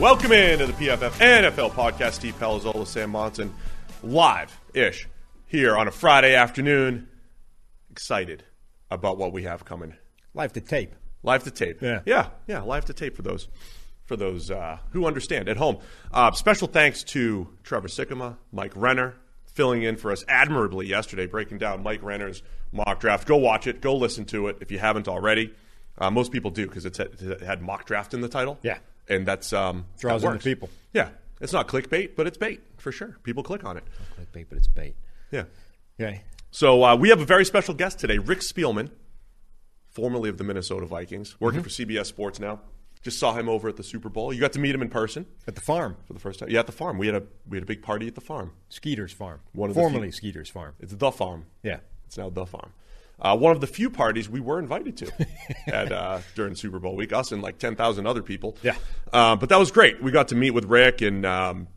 Welcome into the PFF NFL podcast. Steve Palazzolo, Sam Monson, live ish here on a Friday afternoon. Excited about what we have coming. Live to tape. Live to tape. Yeah. yeah, yeah. Live to tape for those for those uh, who understand at home. Uh, special thanks to Trevor Sikkema, Mike Renner, filling in for us admirably yesterday, breaking down Mike Renner's mock draft. Go watch it. Go listen to it if you haven't already. Uh, most people do because it had mock draft in the title. Yeah. And that's um, Draws that in the people. Yeah, it's not clickbait, but it's bait for sure. People click on it. Clickbait, but it's bait. Yeah. Okay. So uh, we have a very special guest today, Rick Spielman, formerly of the Minnesota Vikings, working Mm-hmm. for CBS Sports now. Just saw him over at the Super Bowl. You got to meet him in person At the farm. for the first time. Yeah, at the farm. We had a we had a big party at the farm. Skeeter's farm. One of the Formerly few- Skeeter's farm. It's the farm. Yeah. It's now the farm. Uh, one of the few parties we were invited to at uh, during Super Bowl week. Us and like ten thousand other people. Yeah. Uh, but that was great. We got to meet with Rick, and um,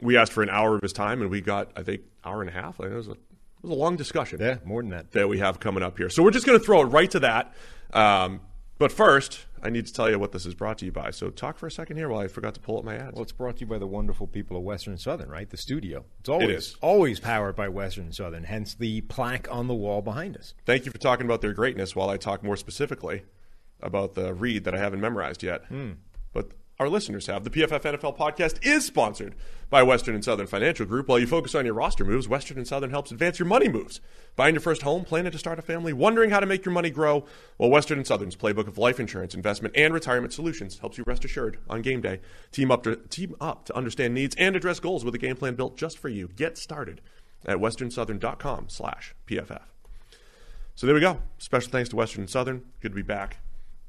we asked for an hour of his time, and we got I think hour and a half. It was a it was a long discussion. Yeah, more than that. that we have coming up here. So we're just going to throw it right to that. Um, but first, I need to tell you what this is brought to you by. So talk for a second here while I forgot to pull up my ads. Well, it's brought to you by the wonderful people of Western Southern, right? The studio. It's always is. always powered by Western Southern. Hence the plaque on the wall behind us. Thank you for talking about their greatness while I talk more specifically about the read that I haven't memorized yet. Hmm. But our listeners have. The PFF NFL podcast is sponsored by Western and Southern Financial Group. While you focus on your roster moves, Western and Southern helps advance your money moves. Buying your first home, planning to start a family, wondering how to make your money grow? Well, Western and Southern's playbook of life insurance, investment, and retirement solutions helps you rest assured on game day. Team up to team up to understand needs and address goals with a game plan built just for you. Get started at westernsouthern.com slash PFF. So there we go. Special thanks to Western and Southern. Good to be back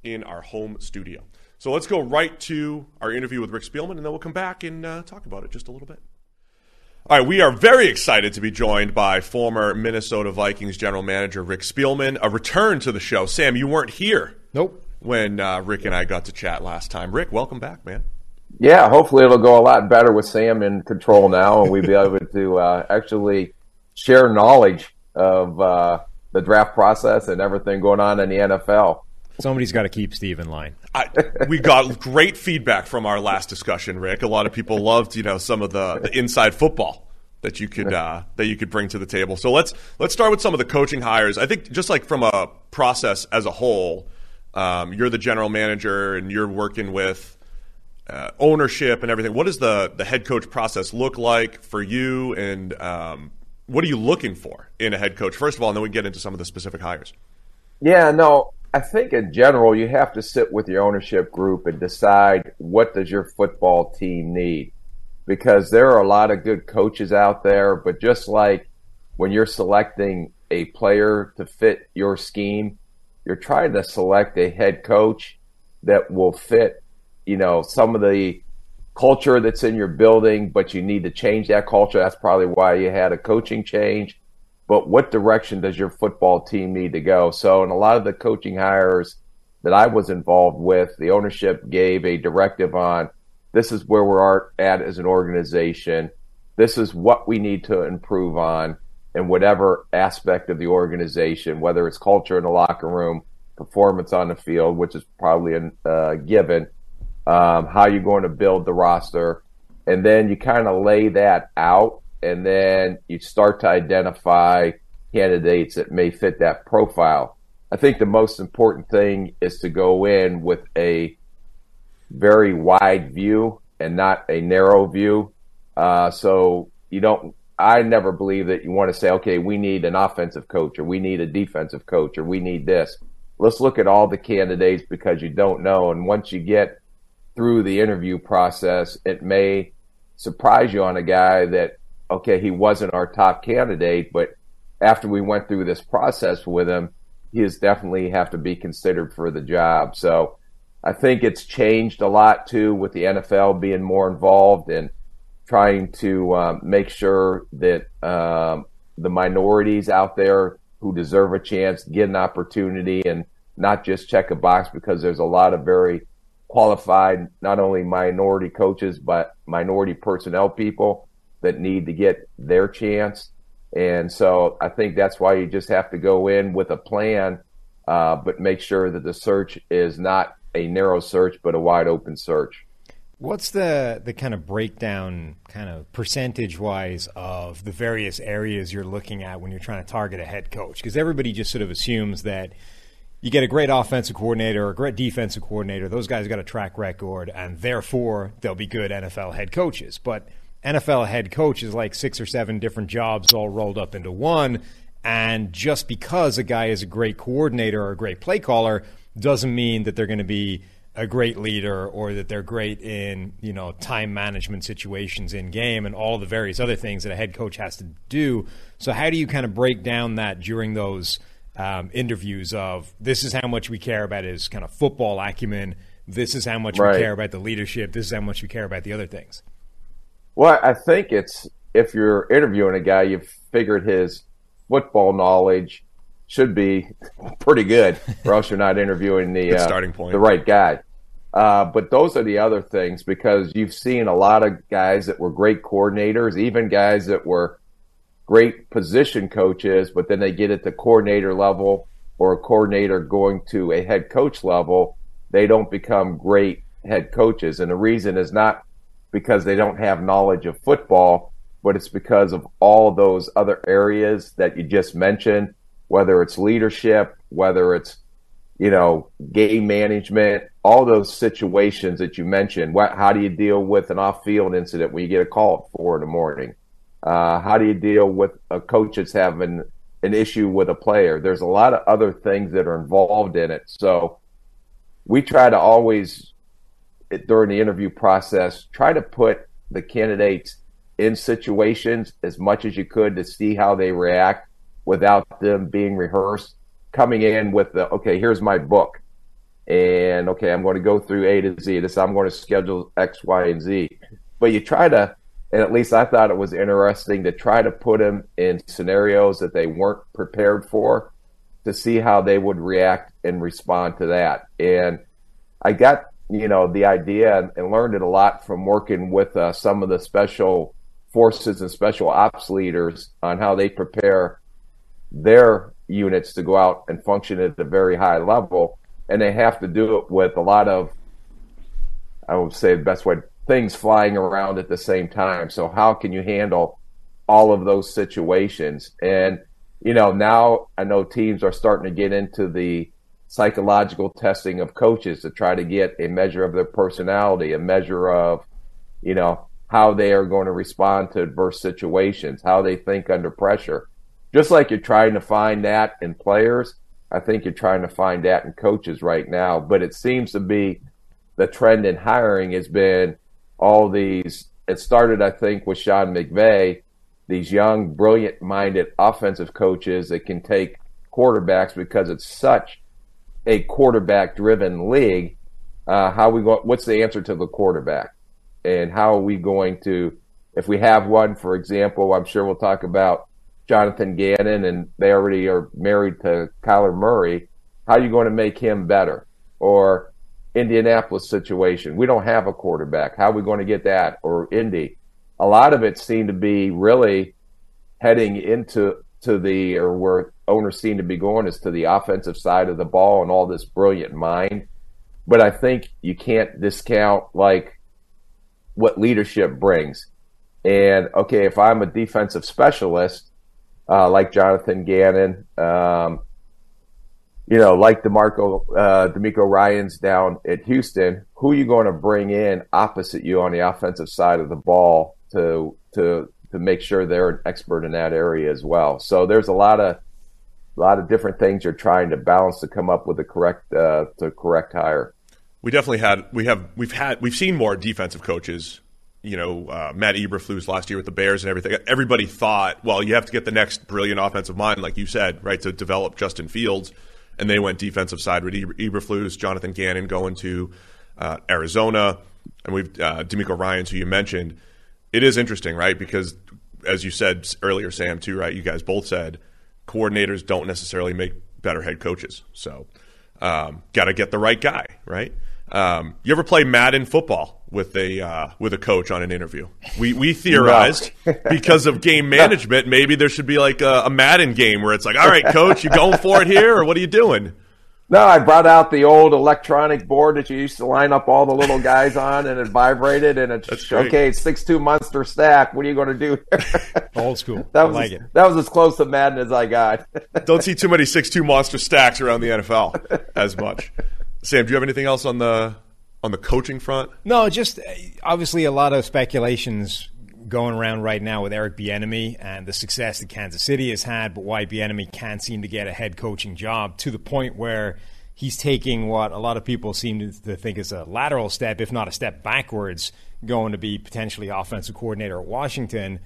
in our home studio. So let's go right to our interview with Rick Spielman, and then we'll come back and uh, talk about it just a little bit. All right, we are very excited to be joined by former Minnesota Vikings general manager Rick Spielman. A return to the show. Sam, you weren't here Nope. when uh, Rick and I got to chat last time. Rick, welcome back, man. Yeah, hopefully it'll go a lot better with Sam in control now, and we'll be able to uh, actually share knowledge of uh, the draft process and everything going on in the NFL. Somebody's got to keep Steve in line. I, we got great feedback from our last discussion, Rick. A lot of people loved, you know, some of the, the inside football that you could uh, that you could bring to the table. So let's let's start with some of the coaching hires. I think just like from a process as a whole, um, you're the general manager and you're working with uh, ownership and everything. What does the the head coach process look like for you, and um, what are you looking for in a head coach? First of all, and then we get into some of the specific hires. Yeah, no, I think in general you have to sit with your ownership group and decide what does your football team need, because there are a lot of good coaches out there, but just like when you're selecting a player to fit your scheme, you're trying to select a head coach that will fit, you know, some of the culture that's in your building, but you need to change that culture. That's probably why you had a coaching change. But what direction does your football team need to go? So, in a lot of the coaching hires that I was involved with, the ownership gave a directive on this is where we're at as an organization. This is what we need to improve on in whatever aspect of the organization, whether it's culture in the locker room, performance on the field, which is probably a uh, given, um, how you're going to build the roster. And then you kind of lay that out, and then you start to identify candidates that may fit that profile. I think the most important thing is to go in with a very wide view and not a narrow view. Uh, so you don't. I never believe that you want to say, okay, we need an offensive coach, or we need a defensive coach, or we need this. Let's look at all the candidates because you don't know. And once you get through the interview process, it may surprise you on a guy that, okay, he wasn't our top candidate, but after we went through this process with him, he is definitely have to be considered for the job. So I think it's changed a lot too with the NFL being more involved and trying to um, make sure that um, the minorities out there who deserve a chance get an opportunity and not just check a box because there's a lot of very qualified, not only minority coaches, but minority personnel people that need to get their chance. And so I think that's why you just have to go in with a plan, uh, but make sure that the search is not a narrow search, but a wide open search. What's the the kind of breakdown, kind of percentage wise, of the various areas you're looking at when you're trying to target a head coach? Because everybody just sort of assumes that you get a great offensive coordinator or a great defensive coordinator. Those guys got a track record, and therefore they'll be good NFL head coaches. But NFL head coach is like six or seven different jobs all rolled up into one. And just because a guy is a great coordinator or a great play caller doesn't mean that they're going to be a great leader or that they're great in you know time management situations in game and all the various other things that a head coach has to do. So how do you kind of break down that during those um, interviews of this is how much we care about his kind of football acumen. This is how much right. we care about the leadership. This is how much we care about the other things. Well, I think it's if you're interviewing a guy, you've figured his football knowledge should be pretty good, or else you're not interviewing the uh, starting point, the right guy. Uh, but those are the other things because you've seen a lot of guys that were great coordinators, even guys that were great position coaches, but then they get at the coordinator level or a coordinator going to a head coach level, they don't become great head coaches. And the reason is not because they don't have knowledge of football, but it's because of all those other areas that you just mentioned, whether it's leadership, whether it's, you know, game management, all those situations that you mentioned. What, how do you deal with an off field incident when you get a call at four in the morning? Uh, how do you deal with a coach that's having an issue with a player? There's a lot of other things that are involved in it. So we try to always, during the interview process, try to put the candidates in situations as much as you could to see how they react without them being rehearsed. Coming in with the, okay, here's my book. And okay, I'm going to go through A to Z. This I'm going to schedule X, Y, and Z. But you try to and at least I thought it was interesting to try to put them in scenarios that they weren't prepared for to see how they would react and respond to that. And I got, you know, the idea and, learned it a lot from working with uh, some of the special forces and special ops leaders on how they prepare their units to go out and function at a very high level. And they have to do it with a lot of, I would say the best way things flying around at the same time. So how can you handle all of those situations? And you know, now I know teams are starting to get into the psychological testing of coaches to try to get a measure of their personality, a measure of, you know, how they are going to respond to adverse situations, how they think under pressure. Just like you're trying to find that in players, I think you're trying to find that in coaches right now. But it seems to be the trend in hiring has been all these. It started, I think, with Sean McVay, these young, brilliant minded offensive coaches that can take quarterbacks because it's such a quarterback driven league. Uh, how we go, what's the answer to the quarterback? And how are we going to, if we have one, for example, I'm sure we'll talk about Jonathan Gannon and they already are married to Kyler Murray. How are you going to make him better? Or Indianapolis situation. We don't have a quarterback. How are we going to get that? Or Indy. A lot of it seemed to be really heading into to the or where owners seem to be going is to the offensive side of the ball and all this brilliant mind. But I think you can't discount like what leadership brings. And okay, if I'm a defensive specialist, uh, like Jonathan Gannon, um, you know, like DeMarco, uh, DeMeco Ryans down at Houston, who are you going to bring in opposite you on the offensive side of the ball to to to make sure they're an expert in that area as well? So there's a lot of a lot of different things you're trying to balance to come up with the correct uh, the correct hire. We definitely had we have we've had we've seen more defensive coaches. You know, uh, Matt Eberflus last year with the Bears and everything. Everybody thought, well, you have to get the next brilliant offensive mind, like you said, right, to develop Justin Fields and they went defensive side with Eberflus, Jonathan Gannon going to uh, Arizona, and we've uh, DeMeco Ryans, who you mentioned. It is interesting, right? Because as you said earlier, Sam, too, right? You guys both said coordinators don't necessarily make better head coaches. So, um, got to get the right guy, right? Um, you ever play Madden football with a uh, with a coach on an interview? We we theorized because of game management, maybe there should be like a, a, Madden game where it's like, all right, coach, you going for it here, or what are you doing? No, I brought out the old electronic board that you used to line up all the little guys on, and it vibrated, and it's okay. It's six two monster stack. What are you going to do? Old school. That was like as, it. That was as close to Madden as I got. Don't see too many six two monster stacks around the NFL as much. Sam, do you have anything else on the on the coaching front? No, just uh, obviously a lot of speculations going around right now with Eric Bieniemy and the success that Kansas City has had, but why Bieniemy can't seem to get a head coaching job to the point where he's taking what a lot of people seem to, think is a lateral step, if not a step backwards, going to be potentially offensive coordinator at Washington.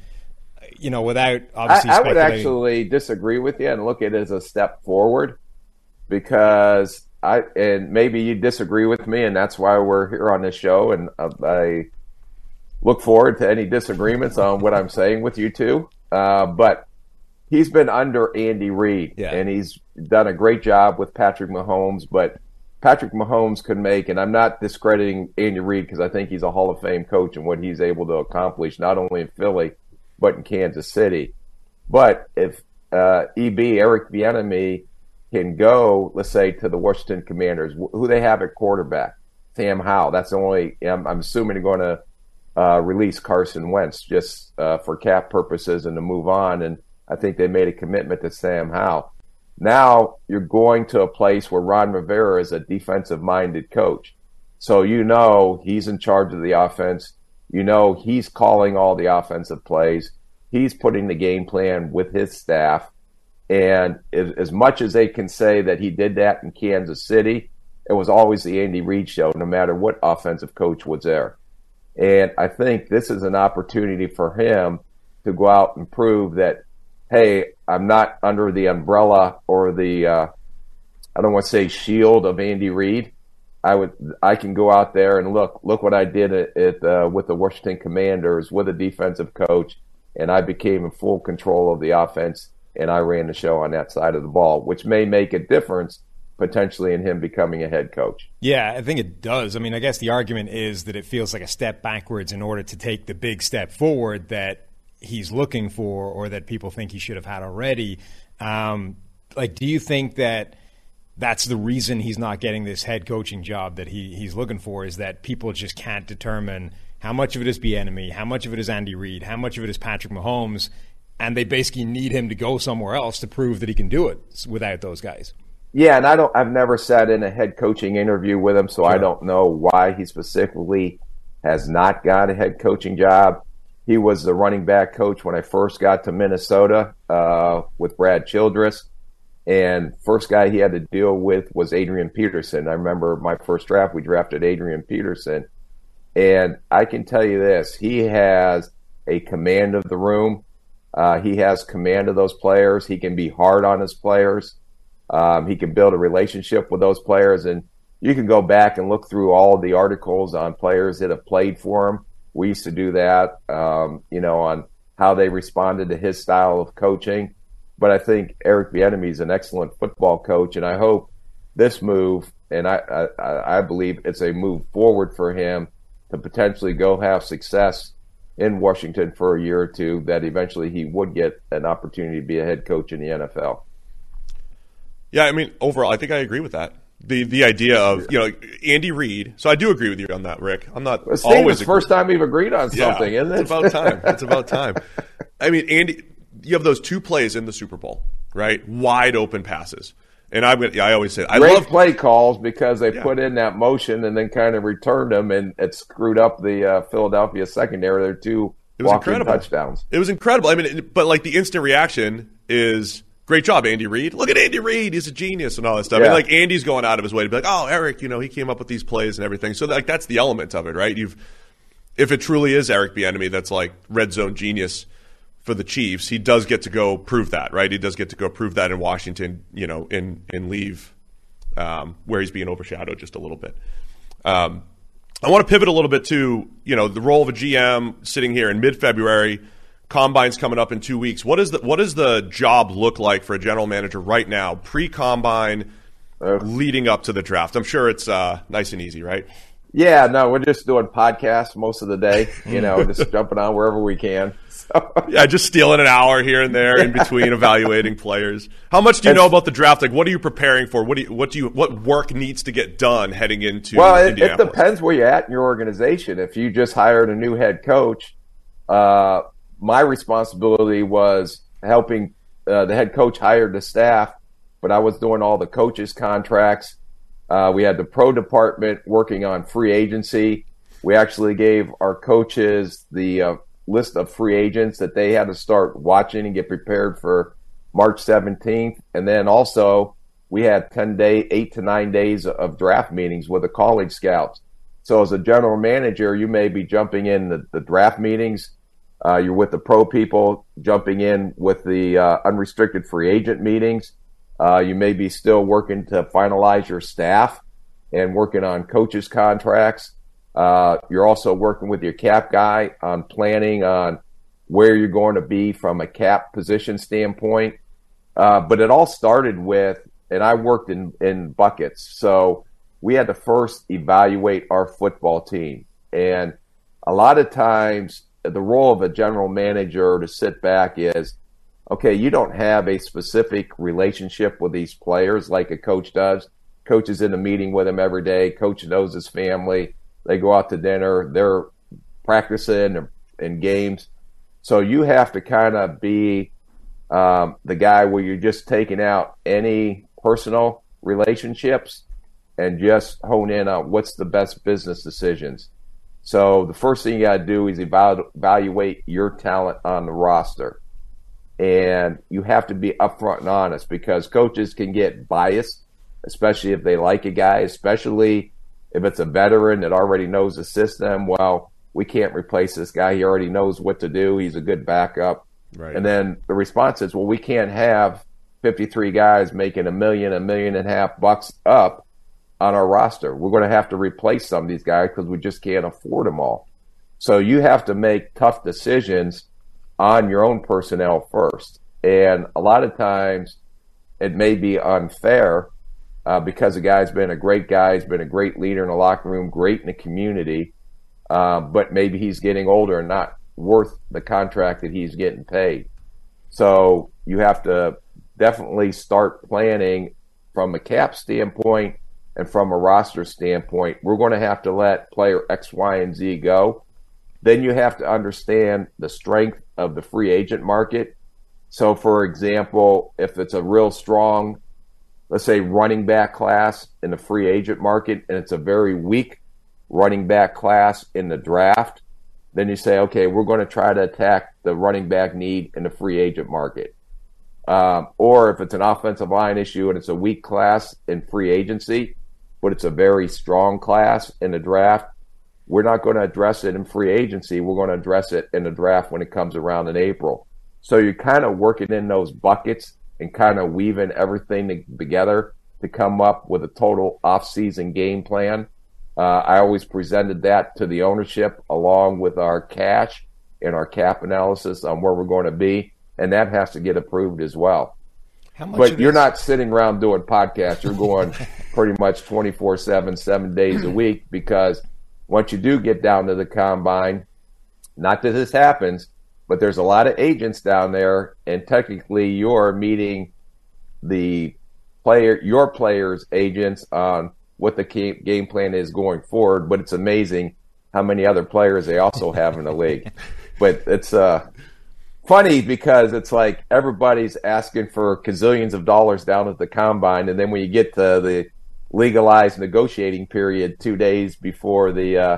You know, without obviously, I, I would actually disagree with you and look at it as a step forward because I and maybe you disagree with me, and that's why we're here on this show. And uh, I look forward to any disagreements on what I'm saying with you two. Uh, but he's been under Andy Reid, yeah. and he's done a great job with Patrick Mahomes. But Patrick Mahomes could make, and I'm not discrediting Andy Reid because I think he's a Hall of Fame coach and what he's able to accomplish, not only in Philly but in Kansas City. But if uh, EB Eric Bieniemy can go, let's say, to the Washington Commanders, who they have at quarterback, Sam Howell. That's the only. I'm, I'm assuming they're going to uh, release Carson Wentz just uh, for cap purposes and to move on. And I think they made a commitment to Sam Howell. Now you're going to a place where Ron Rivera is a defensive-minded coach, so you know he's in charge of the offense. You know he's calling all the offensive plays. He's putting the game plan with his staff and as much as they can say that he did that in Kansas City, it was always the Andy Reid show, no matter what offensive coach was there. And I think this is an opportunity for him to go out and prove that, hey, I'm not under the umbrella or the, uh, I don't want to say shield of Andy Reid. I would, I can go out there and look, look what I did at, at uh, with the Washington Commanders with a defensive coach, and I became in full control of the offense and I ran the show on that side of the ball, which may make a difference potentially in him becoming a head coach. Yeah, I think it does. I mean, I guess the argument is that it feels like a step backwards in order to take the big step forward that he's looking for or that people think he should have had already. Um, like, do you think that that's the reason he's not getting this head coaching job that he, he's looking for is that people just can't determine how much of it is Bieniemy, how much of it is Andy Reid, how much of it is Patrick Mahomes, and they basically need him to go somewhere else to prove that he can do it without those guys. Yeah, and I don't. I've never sat in a head coaching interview with him, so sure. I don't know why he specifically has not got a head coaching job. He was the running back coach when I first got to Minnesota uh, with Brad Childress, and first guy he had to deal with was Adrian Peterson. I remember my first draft; we drafted Adrian Peterson, and I can tell you this: he has a command of the room. Uh, he has command of those players. He can be hard on his players. Um, he can build a relationship with those players. And you can go back and look through all the articles on players that have played for him. We used to do that, um, you know, on how they responded to his style of coaching. But I think Eric Bieniemy is an excellent football coach, and I hope this move, and I, I, I believe it's a move forward for him to potentially go have success in Washington for a year or two, that eventually he would get an opportunity to be a head coach in the NFL. Yeah, I mean, overall, I think I agree with that. The the idea of you know Andy Reid. So I do agree with you on that, Rick. I'm not It's always the first time we've agreed on something, yeah, isn't it? It's about time. It's about time. I mean, Andy, you have those two plays in the Super Bowl, right? Wide open passes, and gonna, I always say I Great love play calls because they Yeah. put in that motion and then kind of returned them, and it screwed up the uh, Philadelphia secondary. Their two It was incredible. touchdowns. It was incredible. I mean, it- but like the instant reaction is great job, Andy Reid. Look at Andy Reid; he's a genius and all that stuff. Yeah. And like Andy's going out of his way to be like, "Oh, Eric, you know, he came up with these plays and everything." So like that's the element of it, right? You've if it truly is Eric Bieniemy that's like red zone genius for the Chiefs, he does get to go prove that, right? He does get to go prove that in Washington, you know, in in leave um, where he's being overshadowed just a little bit. Um, I want to pivot a little bit to you know the role of a GM sitting here in mid February. Combine's coming up in two weeks. What is the what does the job look like for a general manager right now, pre combine, leading up to the draft? I'm sure it's uh, nice and easy, right? Yeah, no, we're just doing podcasts most of the day. You know, just jumping on wherever we can. So, Yeah, just stealing an hour here and there in between evaluating players. How much do you know about the draft? Like, what are you preparing for? What do you what do you what work needs to get done heading into well, it, it depends where you're at in your organization. If you just hired a new head coach, uh, my responsibility was helping uh, the head coach hire the staff, but I was doing all the coaches' contracts. Uh, we had the pro department working on free agency. We actually gave our coaches the uh, list of free agents that they had to start watching and get prepared for March 17th. And then also, we had 10 day, eight to nine days of draft meetings with the college scouts. So as a general manager, you may be jumping in the, the draft meetings. Uh, you're with the pro people, jumping in with the uh, unrestricted free agent meetings. Uh, you may be still working to finalize your staff and working on coaches' contracts. Uh, you're also working with your cap guy on planning on where you're going to be from a cap position standpoint. Uh, but it all started with, and I worked in, in buckets. So we had to first evaluate our football team. And a lot of times, the role of a general manager to sit back is okay, you don't have a specific relationship with these players like a coach does. Coach is in a meeting with them every day. Coach knows his family. They go out to dinner. They're practicing in games. So you have to kind of be um, the guy where you're just taking out any personal relationships and just hone in on what's the best business decisions. So the first thing you got to do is evalu- evaluate your talent on the roster. And you have to be upfront and honest because coaches can get biased, especially if they like a guy, especially if it's a veteran that already knows the system. Well, we can't replace this guy. He already knows what to do. He's a good backup. Right. And then the response is, well, we can't have 53 guys making a million, a million and a half bucks up on our roster. We're going to have to replace some of these guys because we just can't afford them all. So you have to make tough decisions on your own personnel first. And a lot of times it may be unfair uh, because the guy's been a great guy, he's been a great leader in the locker room, great in the community, uh, but maybe he's getting older and not worth the contract that he's getting paid. So you have to definitely start planning from a cap standpoint and from a roster standpoint. We're going to have to let player X, Y, and Z go. Then you have to understand the strength of the free agent market. So, for example, if it's a real strong, let's say, running back class in the free agent market, and it's a very weak running back class in the draft, then you say, okay, we're going to try to attack the running back need in the free agent market. Um, or if it's an offensive line issue and it's a weak class in free agency, but it's a very strong class in the draft, we're not going to address it in free agency. We're going to address it in the draft when it comes around in April. So you're kind of working in those buckets and kind of weaving everything together to come up with a total off-season game plan. Uh, I always presented that to the ownership along with our cash and our cap analysis on where we're going to be, and that has to get approved as well. But you're not sitting around doing podcasts. You're going pretty much 24 7, seven days a week because once you do get down to the combine, not that this happens, but there's a lot of agents down there, and technically you're meeting the player, your players' agents on what the game plan is going forward. But it's amazing how many other players they also have in the league. But it's uh, funny because it's like everybody's asking for gazillions of dollars down at the combine, and then when you get to the legalized negotiating period two days before the uh,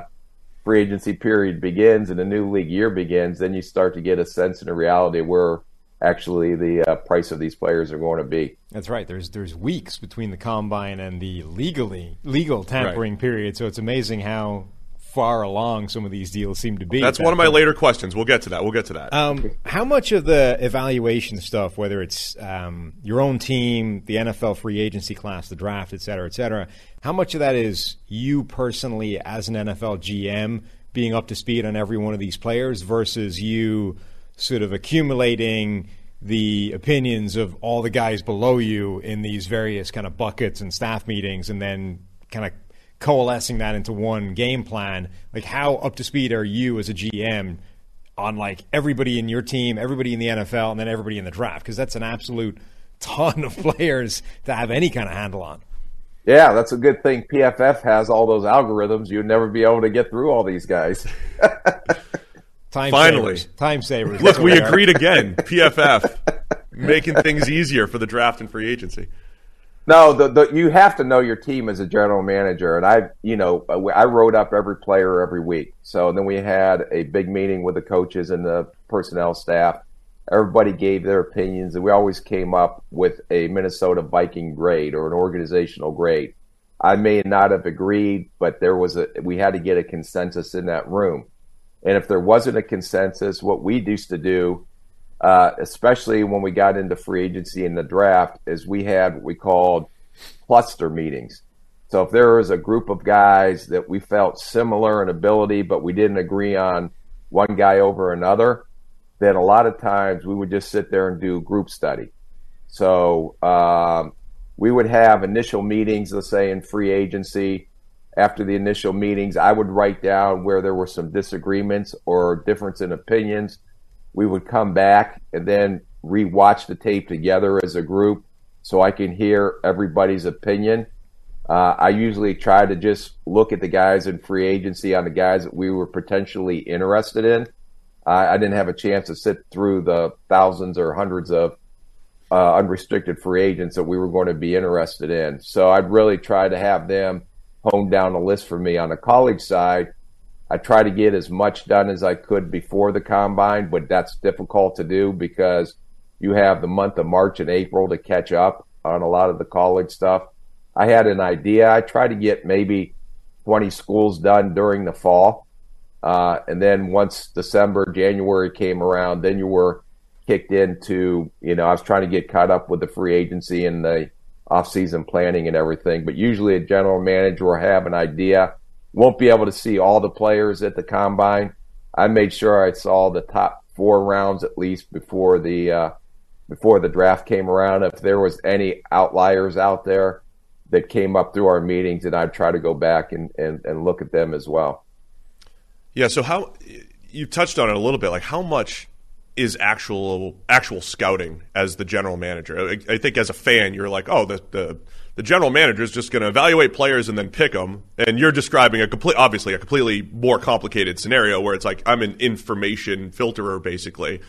free agency period begins and the new league year begins, then you start to get a sense and a reality where actually the uh, price of these players are going to be. That's right. There's there's weeks between the combine and the legally legal tampering right. period, so it's amazing how far along some of these deals seem to be. That's one of my later questions. We'll get to that. We'll get to that. Um, how much of the evaluation stuff, whether it's um, your own team, the NFL free agency class, the draft, et cetera, et cetera, how much of that is you personally as an NFL GM being up to speed on every one of these players versus you sort of accumulating the opinions of all the guys below you in these various kind of buckets and staff meetings and then kind of coalescing that into one game plan. Like, how up to speed are you as a GM on like everybody in your team, everybody in the NFL, and then everybody in the draft? Because that's an absolute ton of players to have any kind of handle on. Yeah, that's a good thing. PFF has all those algorithms. You'd never be able to get through all these guys. Time Finally, savers. time savers. Look, we agreed again. PFF making things easier for the draft and free agency. No, the, the, you have to know your team as a general manager, and I, you know, I wrote up every player every week. So then we had a big meeting with the coaches and the personnel staff. Everybody gave their opinions, and we always came up with a Minnesota Viking grade or an organizational grade. I may not have agreed, but there was a we had to get a consensus in that room. And if there wasn't a consensus, what we used to do uh, especially when we got into free agency and the draft, is we had what we called cluster meetings. So if there was a group of guys that we felt similar in ability, but we didn't agree on one guy over another, then a lot of times we would just sit there and do group study. So um, we would have initial meetings, let's say in free agency. After the initial meetings, I would write down where there were some disagreements or difference in opinions we would come back and then rewatch the tape together as a group so I can hear everybody's opinion. Uh, I usually try to just look at the guys in free agency on the guys that we were potentially interested in. I didn't have a chance to sit through the thousands or hundreds of uh, unrestricted free agents that we were going to be interested in. So I'd really try to have them hone down a list for me on the college side I try to get as much done as I could before the combine, but that's difficult to do because you have the month of March and April to catch up on a lot of the college stuff. I had an idea. I tried to get maybe 20 schools done during the fall. Uh, and then once December, January came around, then you were kicked into, you know, I was trying to get caught up with the free agency and the off-season planning and everything. But usually a general manager will have an idea won't be able to see all the players at the combine. I made sure I saw the top four rounds at least before the uh, before the draft came around. If there was any outliers out there that came up through our meetings, and I'd try to go back and, and, and look at them as well. Yeah. So how you touched on it a little bit, like how much is actual actual scouting as the general manager? I, I think as a fan, you're like, oh, the the the general manager is just going to evaluate players and then pick them. And you're describing a complete, obviously, a completely more complicated scenario where it's like I'm an information filterer, basically.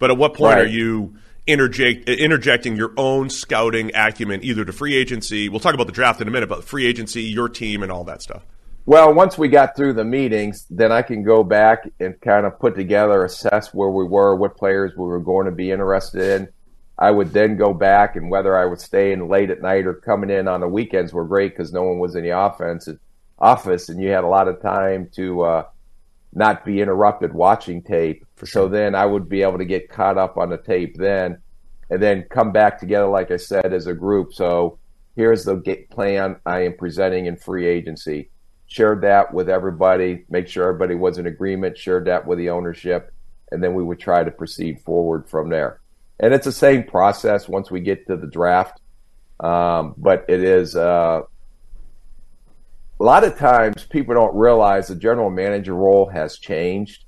But at what point right. are you interject, interjecting your own scouting acumen either to free agency? We'll talk about the draft in a minute, but free agency, your team, and all that stuff. Well, once we got through the meetings, then I can go back and kind of put together, assess where we were, what players we were going to be interested in I would then go back and whether I would stay in late at night or coming in on the weekends were great because no one was in the offense office and you had a lot of time to uh, not be interrupted watching tape. Sure. So then I would be able to get caught up on the tape then and then come back together, like I said, as a group. So here's the plan I am presenting in free agency. Shared that with everybody, make sure everybody was in agreement, shared that with the ownership, and then we would try to proceed forward from there. And it's the same process once we get to the draft. Um, but it is uh, a lot of times people don't realize the general manager role has changed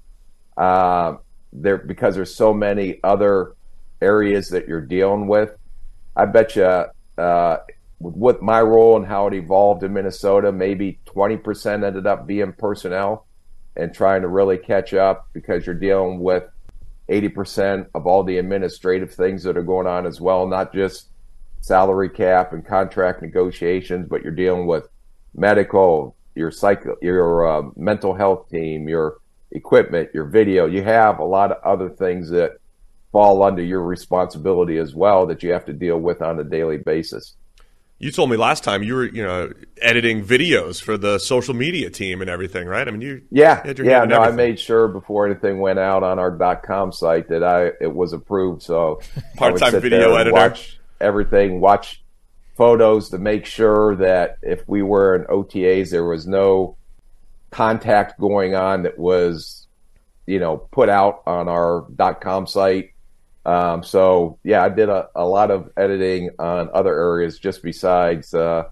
uh, there because there's so many other areas that you're dealing with. I bet you uh, with my role and how it evolved in Minnesota, maybe 20% ended up being personnel and trying to really catch up because you're dealing with 80% of all the administrative things that are going on as well, not just salary cap and contract negotiations, but you're dealing with medical, your psych, your uh, mental health team, your equipment, your video. You have a lot of other things that fall under your responsibility as well that you have to deal with on a daily basis. You told me last time you were, you know, editing videos for the social media team and everything, right? I mean, you yeah, you yeah. No, I made sure before anything went out on our .com site that I it was approved. So part-time video editor, watch everything, watch photos to make sure that if we were in OTAs, there was no contact going on that was, you know, put out on our .com site um, so yeah, I did a, a lot of editing on other areas just besides uh,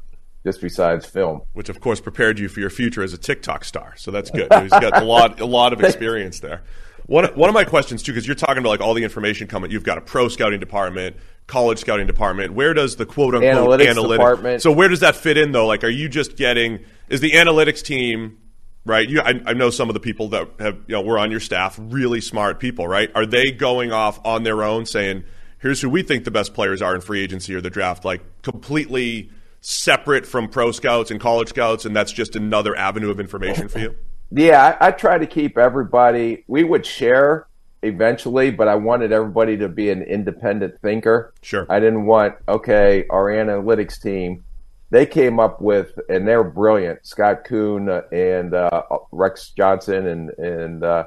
just besides film, which of course prepared you for your future as a TikTok star. So that's good. He's got a lot a lot of experience there. One one of my questions too, because you're talking about like all the information coming. You've got a pro scouting department, college scouting department. Where does the quote unquote analytics, analytics department? So where does that fit in though? Like, are you just getting? Is the analytics team right? You, I, I, know some of the people that have, you know, were on your staff, really smart people, right? Are they going off on their own saying, here's who we think the best players are in free agency or the draft, like completely separate from pro scouts and college scouts, and that's just another avenue of information for you? Yeah, I, I try to keep everybody, we would share eventually, but I wanted everybody to be an independent thinker. Sure. I didn't want, okay, our analytics team they came up with, and they're brilliant. Scott Kuhn and uh, Rex Johnson and and uh,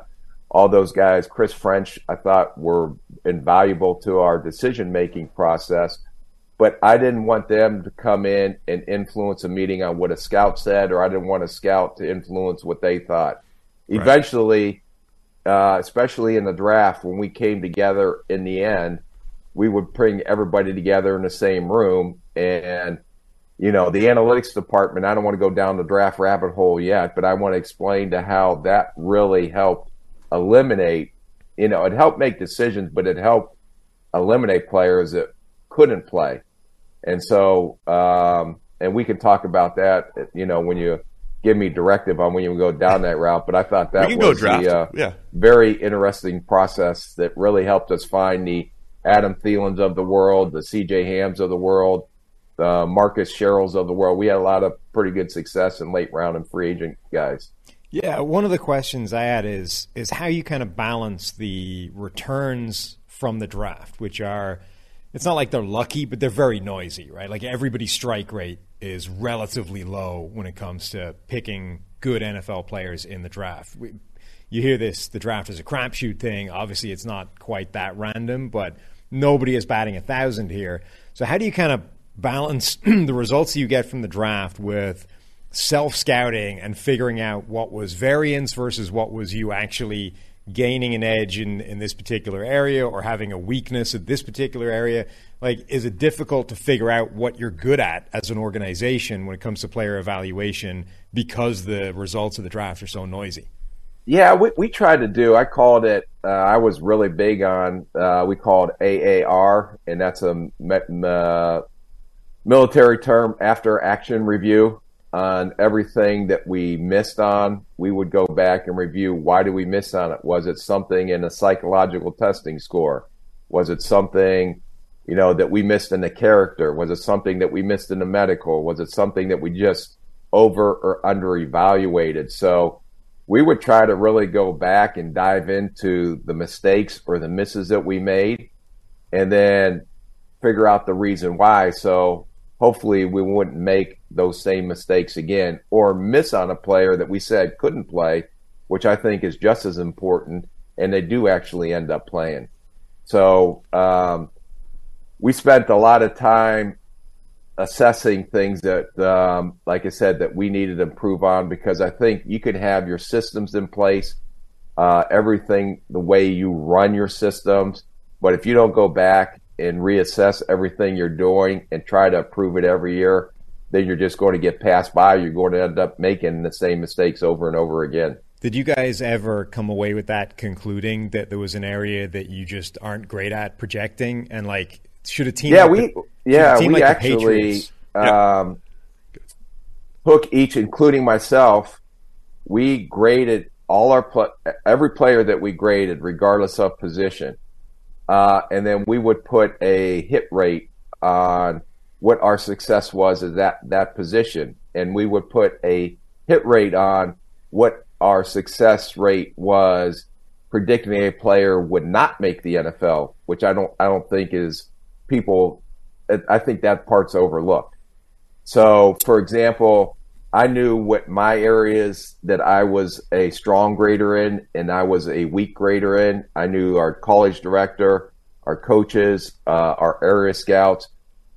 all those guys. Chris French, I thought were invaluable to our decision making process. But I didn't want them to come in and influence a meeting on what a scout said, or I didn't want a scout to influence what they thought. Right. Eventually, uh, especially in the draft, when we came together in the end, we would bring everybody together in the same room and you know, the analytics department, I don't want to go down the draft rabbit hole yet, but I want to explain to how that really helped eliminate, you know, it helped make decisions, but it helped eliminate players that couldn't play. And so, um, and we can talk about that, you know, when you give me directive on when you go down that route. But I thought that was a uh, yeah. very interesting process that really helped us find the Adam Thielens of the world, the CJ Hams of the world, the Marcus Sherels of the world. We had a lot of pretty good success in late round and free agent guys. Yeah, one of the questions I had is is how you kind of balance the returns from the draft, which are it's not like they're lucky, but they're very noisy, right? Like everybody's strike rate is relatively low when it comes to picking good NFL players in the draft. We, you hear this, the draft is a crapshoot thing. Obviously, it's not quite that random, but nobody is batting a thousand here. So, how do you kind of balance the results you get from the draft with self scouting and figuring out what was variance versus what was you actually gaining an edge in, in this particular area or having a weakness at this particular area? Like, is it difficult to figure out what you're good at as an organization when it comes to player evaluation because the results of the draft are so noisy? Yeah, we, we tried to do. I called it. Uh, I was really big on. Uh, we called AAR, and that's a uh, military term after action review on everything that we missed on. We would go back and review why did we miss on it? Was it something in a psychological testing score? Was it something, you know, that we missed in the character? Was it something that we missed in the medical? Was it something that we just over or under evaluated? So we would try to really go back and dive into the mistakes or the misses that we made and then figure out the reason why. So hopefully we wouldn't make those same mistakes again or miss on a player that we said couldn't play, which I think is just as important. And they do actually end up playing. So um, we spent a lot of time assessing things that, um, like I said, that we needed to improve on because I think you can have your systems in place, uh, everything, the way you run your systems, But if you don't go back and reassess everything you're doing and try to improve it every year, then you're just going to get passed by. You're going to end up making the same mistakes over and over again. Did you guys ever come away with that concluding that there was an area that you just aren't great at projecting and like should a team? Yeah, like we the, yeah we like actually um, Hook each, including myself, we graded all our pl- every player that we graded, regardless of position, uh, and then we would put a hit rate on what our success was at that that position, and we would put a hit rate on what our success rate was predicting a player would not make the NFL, which I don't I don't think is people. I think that part's overlooked. So, for example, I knew what my areas that I was a strong grader in and I was a weak grader in. I knew our college director, our coaches, uh, our area scouts,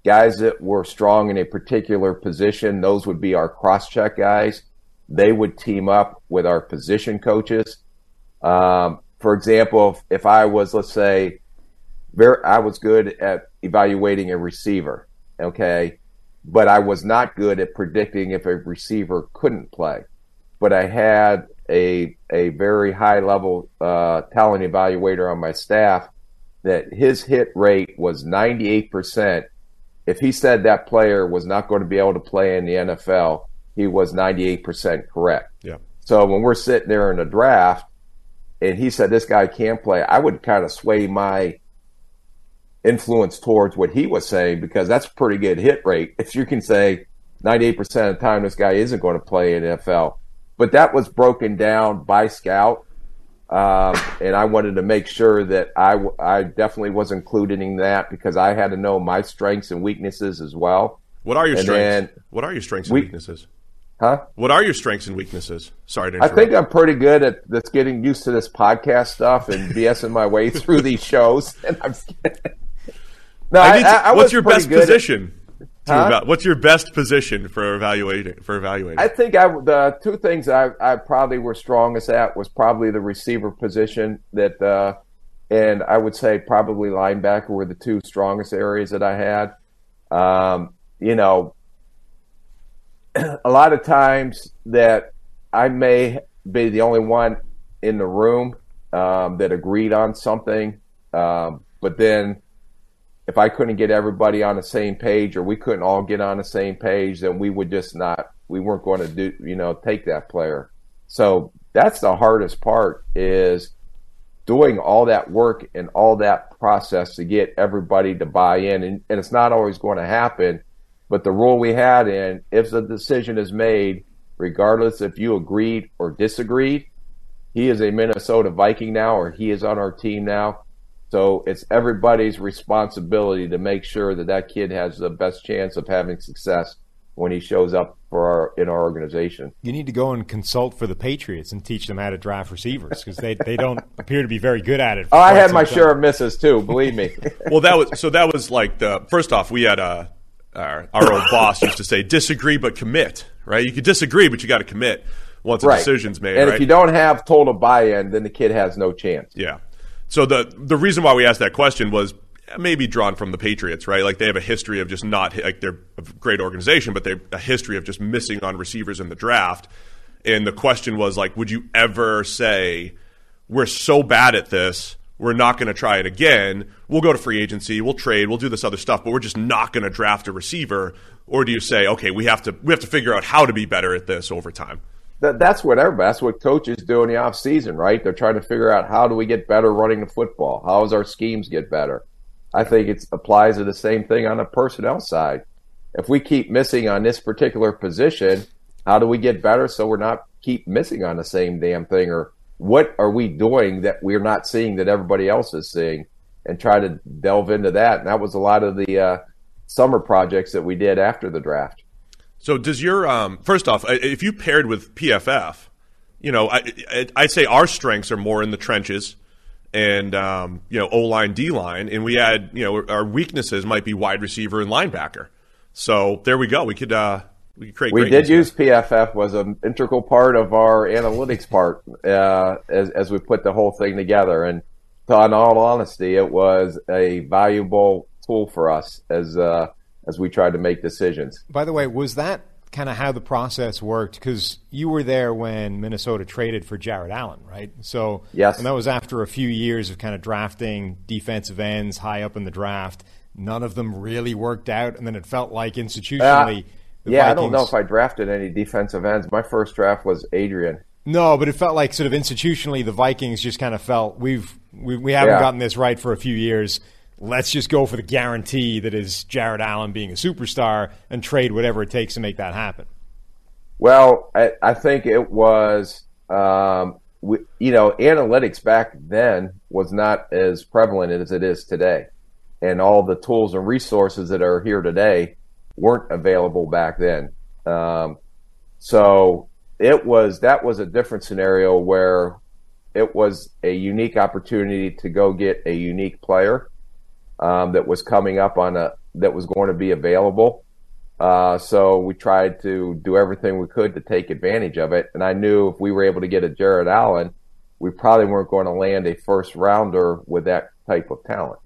guys that were strong in a particular position. Those would be our cross check guys. They would team up with our position coaches. Um, for example, if, if I was, let's say, very, I was good at evaluating a receiver. Okay but I was not good at predicting if a receiver couldn't play. But I had a a very high level uh, talent evaluator on my staff that his hit rate was 98%. If he said that player was not going to be able to play in the NFL, he was 98% correct. Yeah. So when we're sitting there in a draft and he said this guy can't play, I would kind of sway my influence towards what he was saying because that's a pretty good hit rate. If you can say 98% of the time this guy isn't going to play in NFL. But that was broken down by scout. Um, and I wanted to make sure that I, I definitely was included in that because I had to know my strengths and weaknesses as well. What are your And strengths? then what are your strengths and we- weaknesses? Huh? What are your strengths and weaknesses? Sorry to I think I'm pretty good at that's getting used to this podcast stuff and BSing my way through these shows. And I'm no, I I, to- I, what's your best at- position? to Huh? eva- what's your best position for evaluating? For evaluating, I think I the two things I, I probably were strongest at was probably the receiver position that, uh, and I would say probably linebacker were the two strongest areas that I had. Um, you know, a lot of times that I may be the only one in the room um, that agreed on something, um, but then if I couldn't get everybody on the same page or we couldn't all get on the same page, then we would just not, we weren't going to do, you know, take that player. So that's the hardest part is doing all that work and all that process to get everybody to buy in. And, and it's not always going to happen. But the rule we had in, if the decision is made, regardless if you agreed or disagreed, he is a Minnesota Viking now or he is on our team now. So it's everybody's responsibility to make sure that that kid has the best chance of having success when he shows up for our in our organization. You need to go and consult for the Patriots and teach them how to draft receivers because they, they don't appear to be very good at it. Oh, I had my time. share of misses too. Believe me. well, that was so. That was like the first off. We had a our, our old boss used to say, "Disagree but commit." Right? You could disagree, but you got to commit once a right. decision's made. and right? if you don't have total buy-in, then the kid has no chance. Yeah. So the the reason why we asked that question was maybe drawn from the Patriots, right? Like they have a history of just not like they're a great organization, but they have a history of just missing on receivers in the draft. And the question was like, would you ever say we're so bad at this, we're not going to try it again? We'll go to free agency, we'll trade, we'll do this other stuff, but we're just not going to draft a receiver. Or do you say, okay, we have to we have to figure out how to be better at this over time? That, that's what everybody, that's what coaches do in the off season, right? They're trying to figure out how do we get better running the football? How does our schemes get better? I think it applies to the same thing on the personnel side. If we keep missing on this particular position, how do we get better so we're not keep missing on the same damn thing? Or what are we doing that we're not seeing that everybody else is seeing? And try to delve into that. And that was a lot of the uh, summer projects that we did after the draft. So does your um, first off, if you paired with PFF, you know, I, I, I'd say our strengths are more in the trenches and um, you know O line, D line, and we had you know our weaknesses might be wide receiver and linebacker. So there we go. We could uh, we could create. We did use PFF was an integral part of our analytics part uh, as, as we put the whole thing together. And in all honesty, it was a valuable tool for us as uh, as we tried to make decisions. By the way, was that kind of how the process worked? Because you were there when Minnesota traded for Jared Allen, right? So yes, and that was after a few years of kind of drafting defensive ends high up in the draft. None of them really worked out, and then it felt like institutionally. Uh, yeah, Vikings, I don't know if I drafted any defensive ends. My first draft was Adrian. No, but it felt like sort of institutionally the Vikings just kind of felt we've we, we haven't yeah. gotten this right for a few years. Let's just go for the guarantee that is Jared Allen being a superstar and trade whatever it takes to make that happen. Well, I, I think it was, um, we, you know, analytics back then was not as prevalent as it is today, and all the tools and resources that are here today weren't available back then. Um, so it was that was a different scenario where it was a unique opportunity to go get a unique player um, that was coming up on a that was going to be available. Uh, so we tried to do everything we could to take advantage of it. And I knew if we were able to get a Jared Allen, we probably weren't going to land a first rounder with that type of talent.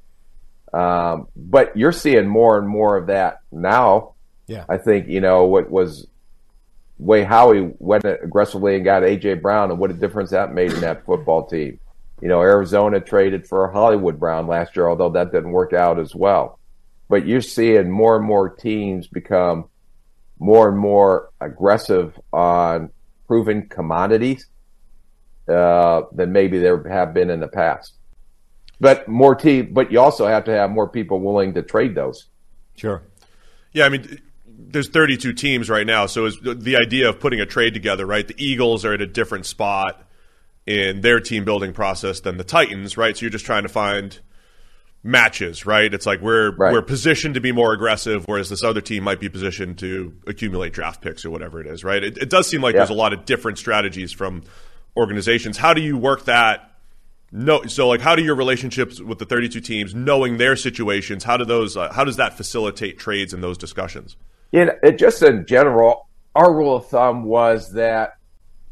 Um, but you're seeing more and more of that now. Yeah. I think, you know, what was way Howie went aggressively and got AJ Brown and what a difference that made in that football team. You know, Arizona traded for Hollywood Brown last year, although that didn't work out as well. But you're seeing more and more teams become more and more aggressive on proven commodities uh, than maybe there have been in the past. But more team, but you also have to have more people willing to trade those. Sure. Yeah, I mean, there's 32 teams right now, so the idea of putting a trade together, right? The Eagles are at a different spot in their team building process than the Titans, right? So you're just trying to find matches, right? It's like we're right. we're positioned to be more aggressive, whereas this other team might be positioned to accumulate draft picks or whatever it is, right? It, it does seem like yeah. there's a lot of different strategies from organizations. How do you work that? No, so like, how do your relationships with the 32 teams, knowing their situations, how do those, uh, how does that facilitate trades in those discussions? Yeah, just in general, our rule of thumb was that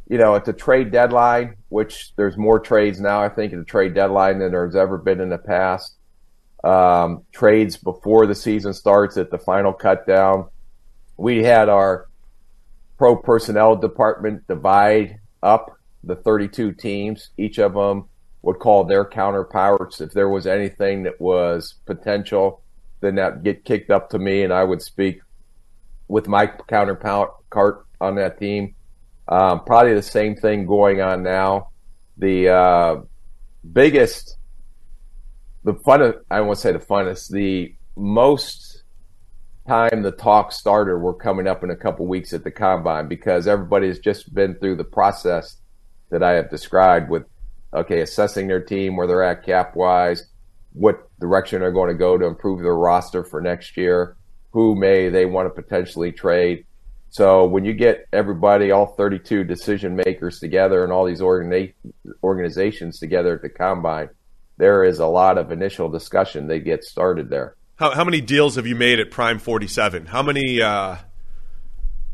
you know, at the trade deadline, which there's more trades now, I think, at the trade deadline than there's ever been in the past. Um, trades before the season starts at the final cut down. We had our pro personnel department divide up the 32 teams. Each of them would call their counterparts. If there was anything that was potential, then that get kicked up to me and I would speak with my counterpart on that team um, probably the same thing going on now. The uh, biggest, the fun, I won't say the funnest, the most time the talk started, we're coming up in a couple weeks at the combine because everybody has just been through the process that I have described with, okay, assessing their team, where they're at cap wise, what direction they're going to go to improve their roster for next year, who may they want to potentially trade. So when you get everybody, all 32 decision makers together and all these organi- organizations together at the combine, there is a lot of initial discussion that gets started there. How, how many deals have you made at Prime 47? How many, uh,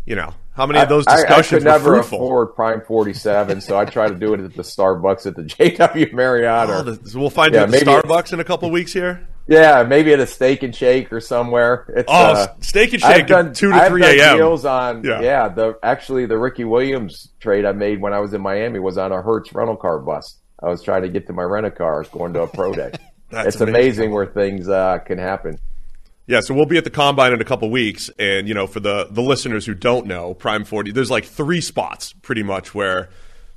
you know, how many of those discussions I, I could never fruitful? afford Prime 47, so I try to do it at the Starbucks at the JW Marriott. Or, oh, the, we'll find yeah, you at the Starbucks in a couple weeks here. Yeah, maybe at a steak and shake or somewhere. It's, oh, uh, steak and shake done, two to three a.m. Deals on yeah. yeah. The actually the Ricky Williams trade I made when I was in Miami was on a Hertz rental car bus. I was trying to get to my rental car, going to a pro day. it's amazing. amazing. where things uh, can happen. Yeah, so we'll be at the combine in a couple weeks, and you know, for the the listeners who don't know, Prime Forty, there's like three spots pretty much where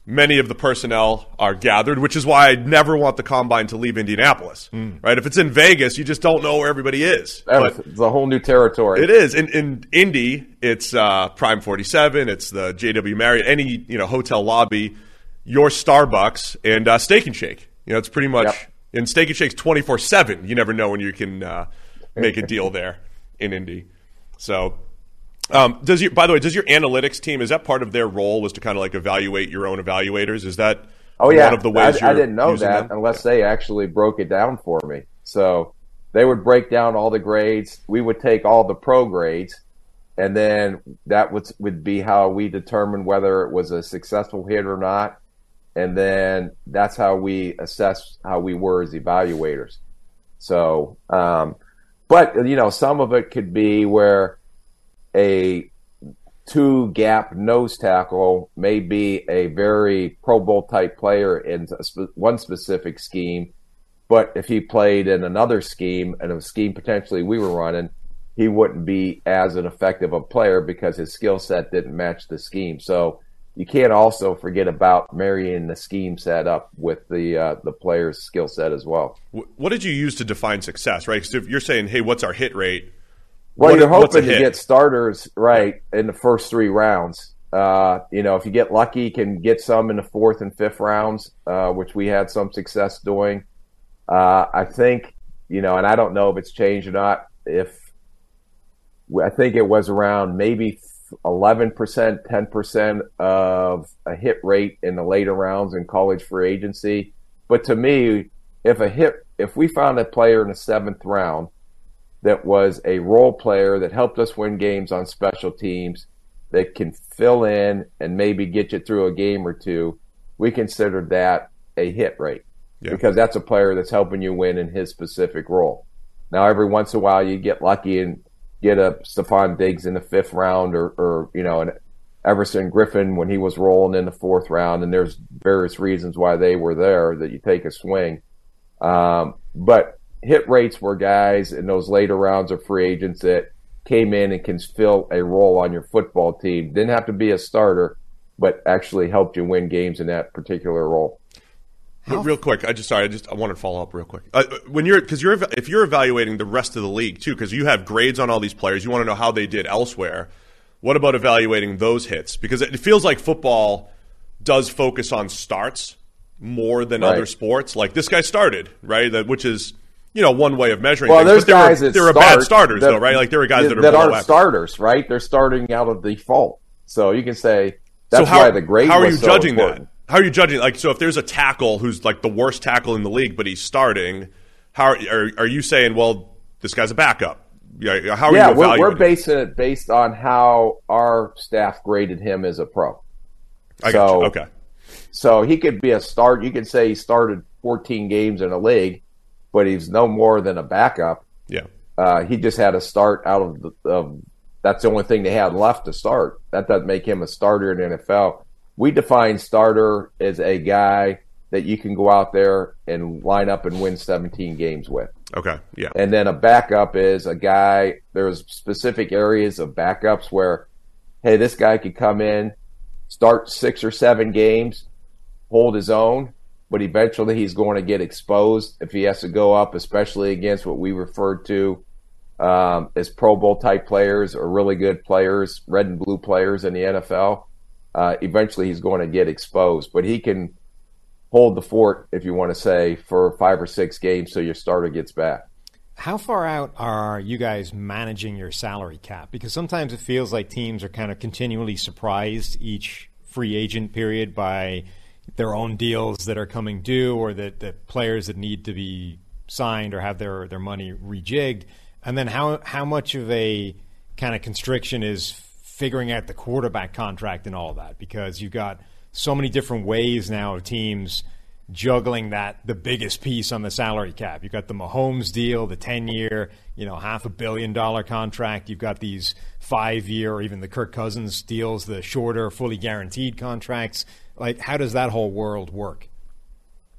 many of the personnel are gathered, which is why I never want the combine to leave Indianapolis. Mm. Right? If it's in Vegas, you just don't know where everybody is. But it's a whole new territory. It is. In, in Indy, it's uh, Prime 47, it's the JW Marriott, any you know hotel lobby, your Starbucks, and uh, Steak and Shake. You know, it's pretty much. Yep. And Steak and Shake's 24 7. You never know when you can uh, make a deal there in Indy. So um, does your, by the way, does your analytics team is that part of their role was to kind of like evaluate your own evaluators? Is that oh yeah one of the ways I, I didn't know that them? unless they actually broke it down for me. So they would break down all the grades. We would take all the pro grades, and then that would would be how we determined whether it was a successful hit or not. and then that's how we assess how we were as evaluators. So, um, but you know, some of it could be where a two gap nose tackle may be a very Pro Bowl type player in one specific scheme, but if he played in another scheme and a scheme potentially we were running, he wouldn't be as an effective a player because his skill set didn't match the scheme. So you can't also forget about marrying the scheme set up with the uh, the player's skill set as well. What did you use to define success? Right, because if you're saying, "Hey, what's our hit rate?" Well, what, you're hoping to get starters right in the first three rounds. Uh, you know, if you get lucky, you can get some in the fourth and fifth rounds, uh, which we had some success doing. Uh, I think, you know, and I don't know if it's changed or not. If I think it was around maybe 11%, 10% of a hit rate in the later rounds in college free agency. But to me, if a hit, if we found a player in the seventh round that was a role player that helped us win games on special teams, that can fill in and maybe get you through a game or two, we consider that a hit rate yeah. because that's a player that's helping you win in his specific role. Now, every once in a while, you get lucky and get a Stefon Diggs in the fifth round or, or you know, an Everson Griffen when he was rolling in the fourth round. And there's various reasons why they were there that you take a swing. Um, but hit rates were guys in those later rounds of free agents that came in and can fill a role on your football team. Didn't have to be a starter, but actually helped you win games in that particular role. How? Real quick, I just sorry, I just I want to follow up real quick. Uh, when you're because you're if you're evaluating the rest of the league too, because you have grades on all these players, you want to know how they did elsewhere. What about evaluating those hits? Because it feels like football does focus on starts more than right. other sports. Like this guy started right, that which is you know one way of measuring. Well, things. there's guys were, that there are bad starters that, though, right? Like there are guys that, that are not starters, right? They're starting out of default, so you can say that's so how, why the grade. How are you so judging important. that? How are you judging? Like, so if there's a tackle who's like the worst tackle in the league, but he's starting, how are, are, are you saying? Well, this guy's a backup. Yeah, how are yeah, you we're, we're basing it based on how our staff graded him as a pro. I so, okay. So he could be a start. You could say he started 14 games in a league, but he's no more than a backup. Yeah. Uh, he just had a start out of the. Of, that's the only thing they had left to start. That doesn't make him a starter in the NFL we define starter as a guy that you can go out there and line up and win 17 games with. Okay, yeah. And then a backup is a guy, there's specific areas of backups where, hey, this guy could come in, start six or seven games, hold his own, but eventually he's going to get exposed if he has to go up, especially against what we referred to um, as Pro Bowl type players or really good players, red and blue players in the NFL uh, eventually he's going to get exposed. But he can hold the fort, if you want to say, for five or six games so your starter gets back. How far out are you guys managing your salary cap? Because sometimes it feels like teams are kind of continually surprised each free agent period by their own deals that are coming due or that, that players that need to be signed or have their, their money rejigged. And then how, how much of a kind of constriction is figuring out the quarterback contract and all that because you've got so many different ways now of teams juggling that the biggest piece on the salary cap. You've got the Mahomes deal, the 10 year, you know, half a billion dollar contract. You've got these five year or even the Kirk Cousins deals, the shorter, fully guaranteed contracts. Like, how does that whole world work?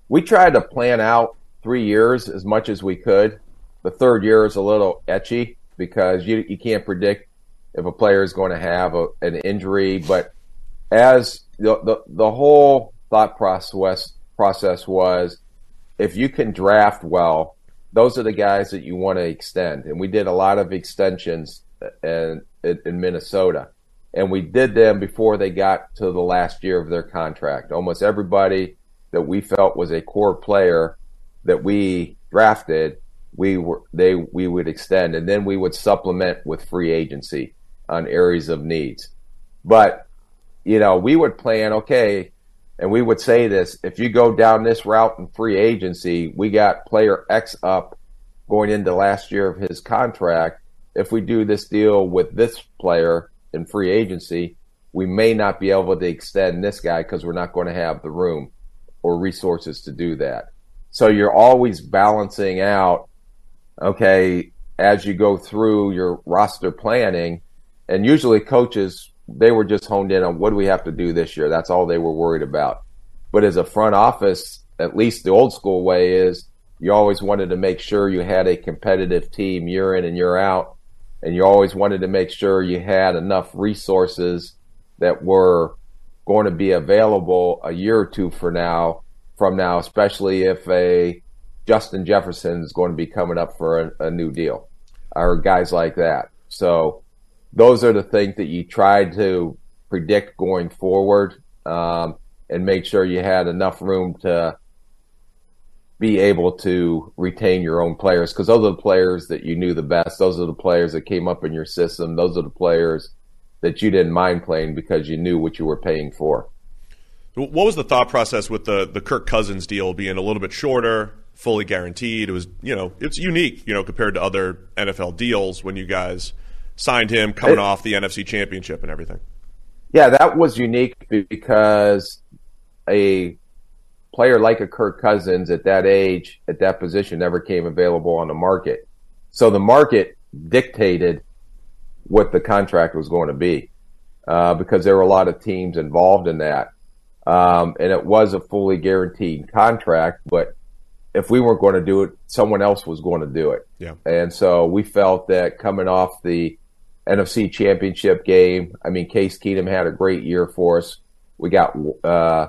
We tried to plan out three years as much as we could. The third year is a little etchy because you, you can't predict if a player is going to have a, an injury. But as the, the, the whole thought process process was, if you can draft well, those are the guys that you want to extend. And we did a lot of extensions uh, in, in Minnesota. And we did them before they got to the last year of their contract. Almost everybody that we felt was a core player that we drafted, we were they we would extend, and then we would supplement with free agency on areas of needs. But, you know, we would plan, okay, and we would say this if you go down this route in free agency, we got player X up going into last year of his contract. If we do this deal with this player in free agency, we may not be able to extend this guy because we're not going to have the room. or resources to do that. So you're always balancing out, okay, as you go through your roster planning, and usually coaches, they were just honed in on what do we have to do this year. That's all they were worried about. But as a front office, at least the old school way is you always wanted to make sure you had a competitive team year in and year out. And you always wanted to make sure you had enough resources that were going to be available a year or two for now from now, especially if a Justin Jefferson is going to be coming up for a, a new deal or guys like that. So those are the things that you tried to predict going forward um, and make sure you had enough room to be able to retain your own players because those are the players that you knew the best. Those are the players that came up in your system. Those are the players that you didn't mind playing because you knew what you were paying for. What was the thought process with the the Kirk Cousins deal being a little bit shorter, fully guaranteed? It was, you know, it's unique, you know, compared to other NFL deals when you guys signed him coming it, off the NFC Championship and everything. Yeah, that was unique because a player like a Kirk Cousins at that age, at that position, never came available on the market. So the market dictated what the contract was going to be uh, because there were a lot of teams involved in that. Um, and it was a fully guaranteed contract, but if we weren't going to do it, someone else was going to do it. Yeah. And so we felt that coming off the NFC championship game, I mean, Case Keenum had a great year for us. We got, uh,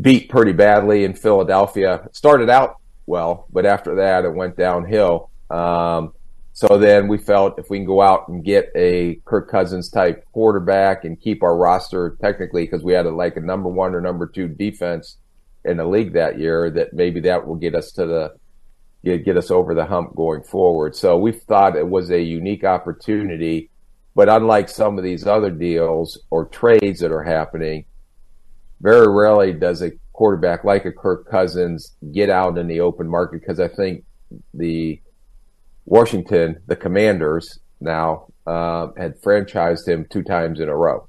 beat pretty badly in Philadelphia. It started out well, but after that, it went downhill. Um, so then we felt if we can go out and get a Kirk Cousins type quarterback and keep our roster technically because we had a, like a number one or number two defense in the league that year, that maybe that will get us to the get, get us over the hump going forward. So we thought it was a unique opportunity, but unlike some of these other deals or trades that are happening, very rarely does a quarterback like a Kirk Cousins get out in the open market because I think the Washington, the Commanders, now uh, had franchised him two times in a row.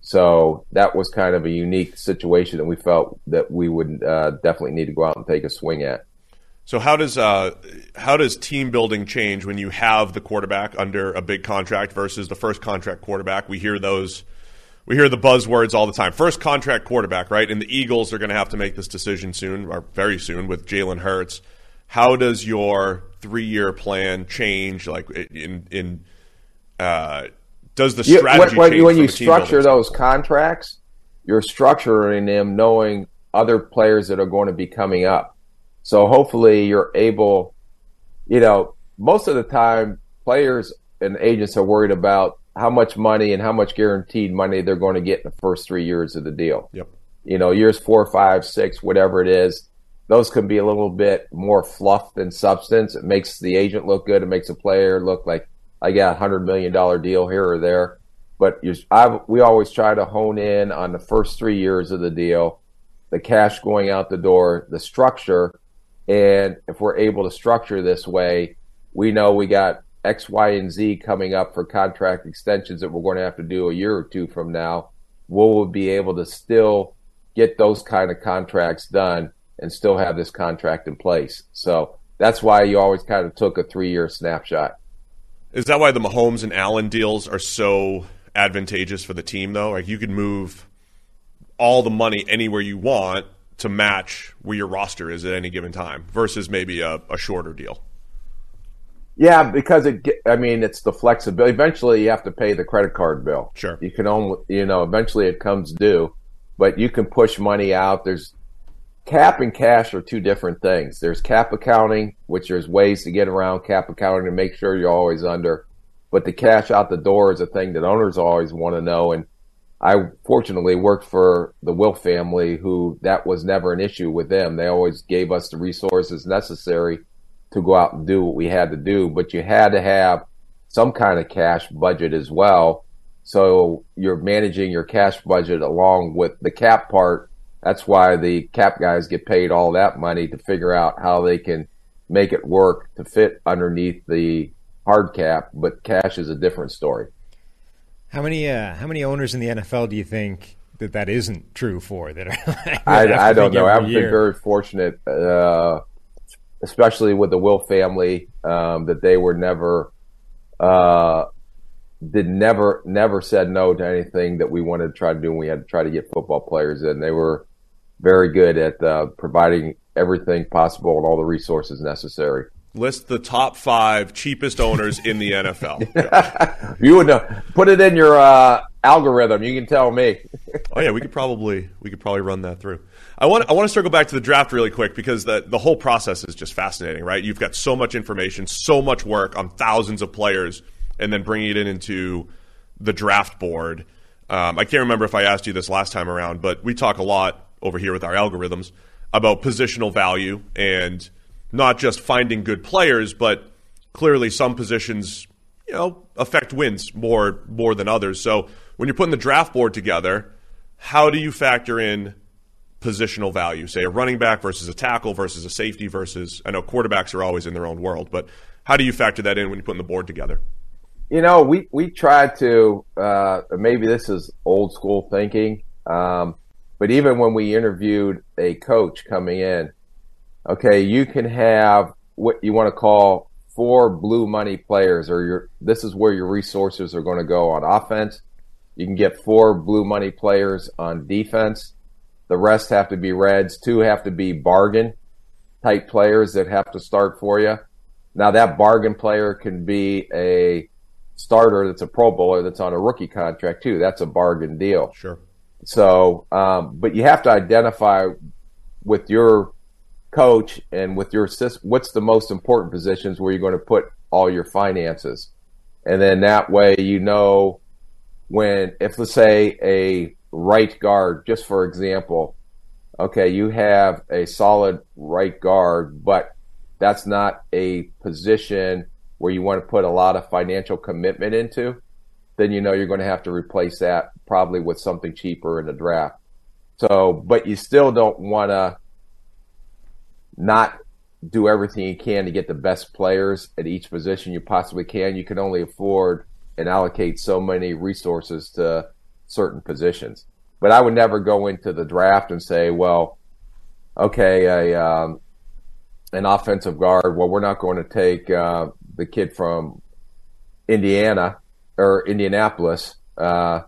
So that was kind of a unique situation that we felt that we would uh, definitely need to go out and take a swing at. So how does uh, how does team building change when you have the quarterback under a big contract versus the first contract quarterback? We hear those, we hear the buzzwords all the time. First contract quarterback, right? And the Eagles are going to have to make this decision soon, or very soon, with Jalen Hurts. How does your three year plan change? Like in in uh, does the strategy you, when, when you structure those contracts, you're structuring them knowing other players that are going to be coming up. So hopefully you're able, you know, most of the time players and agents are worried about how much money and how much guaranteed money they're going to get in the first three years of the deal. Yep. You know, years four, five, six, whatever it is those can be a little bit more fluff than substance. It makes the agent look good. It makes a player look like I got a hundred million dollar deal here or there. But I've, we always try to hone in on the first three years of the deal, the cash going out the door, the structure, and if we're able to structure this way, we know we got X, Y, and Z coming up for contract extensions that we're going to have to do a year or two from now. will We'll be able to still get those kind of contracts done and still have this contract in place. So that's why you always kind of took a three year snapshot. Is that why the Mahomes and Allen deals are so advantageous for the team, though? Like you can move all the money anywhere you want to match where your roster is at any given time versus maybe a, a shorter deal. Yeah, because it. I mean, it's the flexibility. Eventually, you have to pay the credit card bill. Sure. You can only, you know, eventually it comes due, but you can push money out. There's cap and cash are two different things. There's cap accounting, which there's ways to get around cap accounting to make sure you're always under. But the cash out the door is a thing that owners always want to know. And I fortunately worked for the Wilf family, who that was never an issue with them. They always gave us the resources necessary to go out and do what we had to do. But you had to have some kind of cash budget as well. So you're managing your cash budget along with the cap part that's why the cap guys get paid all that money to figure out how they can make it work to fit underneath the hard cap, but cash is a different story. How many uh, how many owners in the NFL do you think that that isn't true for that. Are, I, I don't know. I've year. been very fortunate, uh, especially with the Wilf family, um, that they were never, uh, did never, never said no to anything that we wanted to try to do. And we had to try to get football players in. They were very good at uh, providing everything possible and all the resources necessary. List the top five cheapest owners in the NFL. you would know. Put it in your uh, algorithm. You can tell me. oh yeah, we could probably we could probably run that through. I want I want to circle back to the draft really quick because the the whole process is just fascinating, right? You've got so much information, so much work on thousands of players, and then bringing it in into the draft board. Um, I can't remember if I asked you this last time around, but we talk a lot over here with our algorithms about positional value and not just finding good players, but clearly some positions, you know, affect wins more more than others. So when you're putting the draft board together, how do you factor in positional value? Say a running back versus a tackle versus a safety versus I know quarterbacks are always in their own world, but how do you factor that in when you're putting the board together? You know, we we tried to uh, maybe this is old school thinking, um, but even when we interviewed a coach coming in, okay, you can have what you want to call four blue money players, or your this is where your resources are going to go on offense. You can get four blue money players on defense. The rest have to be reds. Two have to be bargain type players that have to start for you. Now that bargain player can be a starter that's a Pro Bowler that's on a rookie contract too. That's a bargain deal. Sure. So, um, but you have to identify with your coach and with your assist what's the most important positions where you're going to put all your finances, and then that way you know when if let's say a right guard, just for example, okay, you have a solid right guard, but that's not a position where you want to put a lot of financial commitment into, then you know you're going to have to replace that probably with something cheaper in the draft. So, but you still don't want to not do everything you can to get the best players at each position you possibly can. You can only afford and allocate so many resources to certain positions. But I would never go into the draft and say, well, okay, a, um, an offensive guard. Well, we're not going to take uh, the kid from Indiana or Indianapolis. Uh,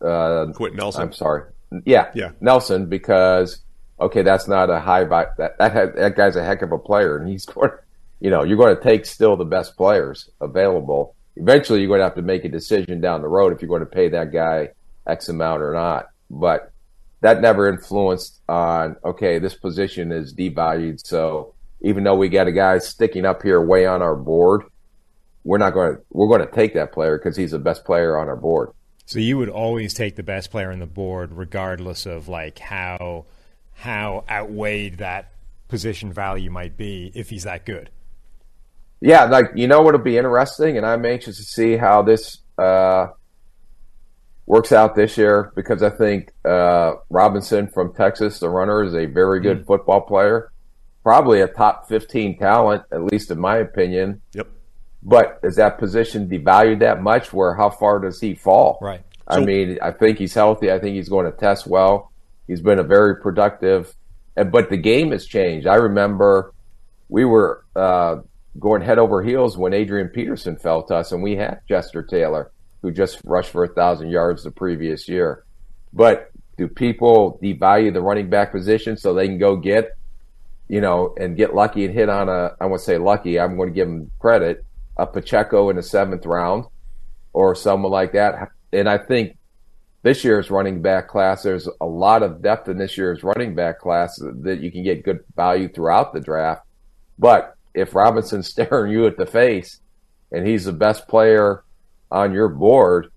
uh, Quenton Nelson. I'm sorry. Yeah, yeah, Nelson because okay, that's not a high that that that guy's a heck of a player, and he's going. You know, you're going to take still the best players available. Eventually, you're going to have to make a decision down the road if you're going to pay that guy X amount or not. But that never influenced on okay, this position is devalued, so even though we got a guy sticking up here way on our board, we're not going to we're going to take that player because he's the best player on our board. So you would always take the best player on the board, regardless of like how how outweighed that position value might be if he's that good. Yeah, like you know what'll be interesting, and I'm anxious to see how this uh, works out this year because I think uh, Robinson from Texas, the runner, is a very good mm. football player, probably a top 15 talent, at least in my opinion. Yep. But is that position devalued that much? Where how far does he fall? Right. I mean, I think he's healthy. I think he's going to test well. He's been a very productive, but the game has changed. I remember we were uh, going head over heels when Adrian Peterson fell to us, and we had Chester Taylor, who just rushed for a thousand yards the previous year. But do people devalue the running back position so they can go get, you know, and get lucky and hit on a? I want to say lucky. I'm going to give them credit. A Pacheco in the seventh round, or someone like that. And I think this year's running back class, there's a lot of depth in this year's running back class that you can get good value throughout the draft. But if Robinson's staring you at the face and he's the best player on your board,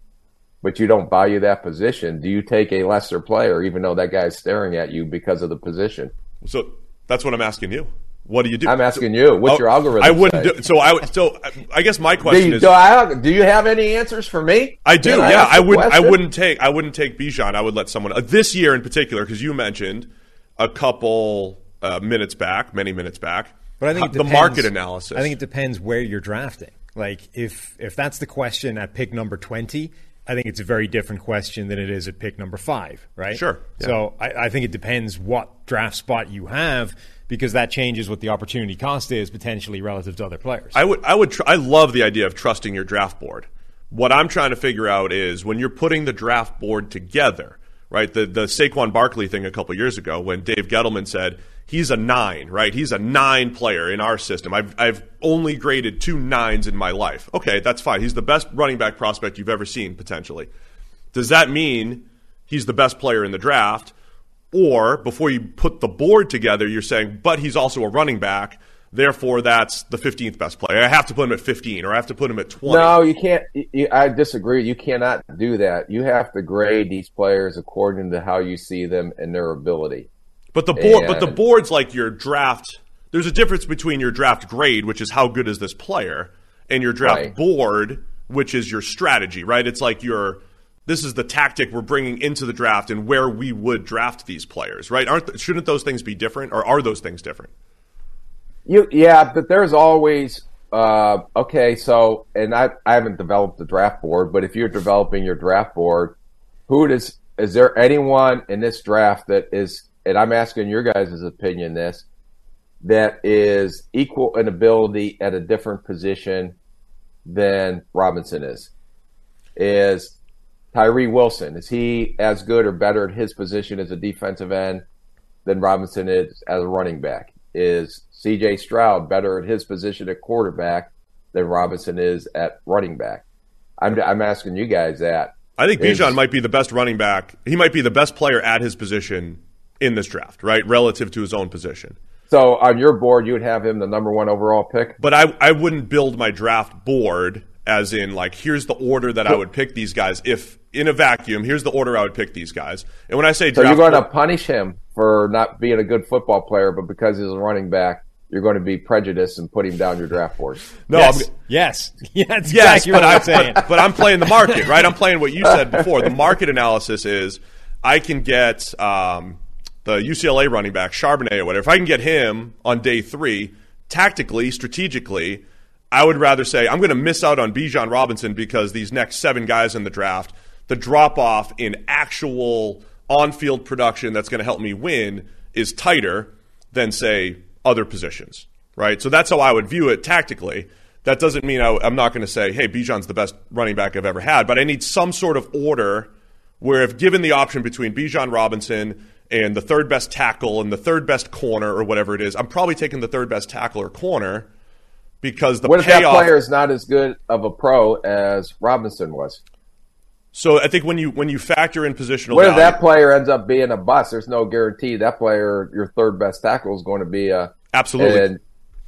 but you don't value that position, do you take a lesser player even though that guy's staring at you because of the position? So that's what I'm asking you. What do you do? I'm asking you. What's oh, your algorithm? I wouldn't say? do. So I would. So I guess my question do you, is: do, I, do you have any answers for me? I do. Can yeah, I, I wouldn't. I wouldn't take. I wouldn't take Bijan. I would let someone uh, this year in particular because you mentioned a couple uh, minutes back, many minutes back. But I think the market analysis. I think it depends where you're drafting. Like if if that's the question at pick number twenty, I think it's a very different question than it is at pick number five, right? Sure, yeah. So I, I think it depends what draft spot you have because that changes what the opportunity cost is potentially relative to other players. I would, I would, tr- I love the idea of trusting your draft board. What I'm trying to figure out is when you're putting the draft board together, right? The the Saquon Barkley thing a couple years ago when Dave Gettleman said he's a nine, right? He's a nine player in our system. I've I've only graded two nines in my life. Okay, that's fine. He's the best running back prospect you've ever seen potentially. Does that mean he's the best player in the draft? Or before you put the board together, you're saying, but he's also a running back. Therefore, that's the 15th best player. I have to put him at 15, or I have to put him at 20. No, you can't. You, I disagree. You cannot do that. You have to grade these players according to how you see them and their ability. But the board, but the board's like your draft. There's a difference between your draft grade, which is how good is this player, and your draft Right. board, which is your strategy, right? It's like your this is the tactic we're bringing into the draft and where we would draft these players, right? Aren't shouldn't those things be different, or are those things different? You yeah, but there's always uh, okay. So, and I I haven't developed the draft board, but if you're developing your draft board, who does is there anyone in this draft that is? And I'm asking your guys' opinion. This that is equal in ability at a different position than Robinson is. Is Tyree Wilson is he as good or better at his position as a defensive end than Robinson is as a running back? Is CJ Stroud better at his position at quarterback than Robinson is at running back? I'm, I'm asking you guys that. I think Bijan might be the best running back. He might be the best player at his position in this draft, right? Relative to his own position. So on your board, you would have him the number one overall pick. But I, I wouldn't build my draft board as in like here's the order that I would pick these guys if in a vacuum. Here's the order I would pick these guys. And when I say So you're going to punish him for not being a good football player, but because he's a running back, you're going to be prejudiced and put him down your draft board. no, yes, I'm, yes, yeah, that's yes, exactly but what I, I'm saying. but, but I'm playing the market, right? I'm playing what you said before. The market analysis is I can get um, the UCLA running back Charbonnet or whatever. If I can get him on day three, tactically, strategically, I would rather say I'm going to miss out on Bijan Robinson because these next seven guys in the draft, the drop off in actual on field production that's going to help me win is tighter than say other positions, right? So that's how I would view it tactically. That doesn't mean I, I'm not going to say, hey, Bijan's the best running back I've ever had, but I need some sort of order where if given the option between Bijan Robinson and the third best tackle and the third best corner or whatever it is, I'm probably taking the third best tackle or corner because the What if that payoff. player is not as good of a pro as Robinson was? so I think when you when you factor in positional What if that player ends up being a bust? There's no guarantee that player, your third best tackle, is going to be a absolutely. And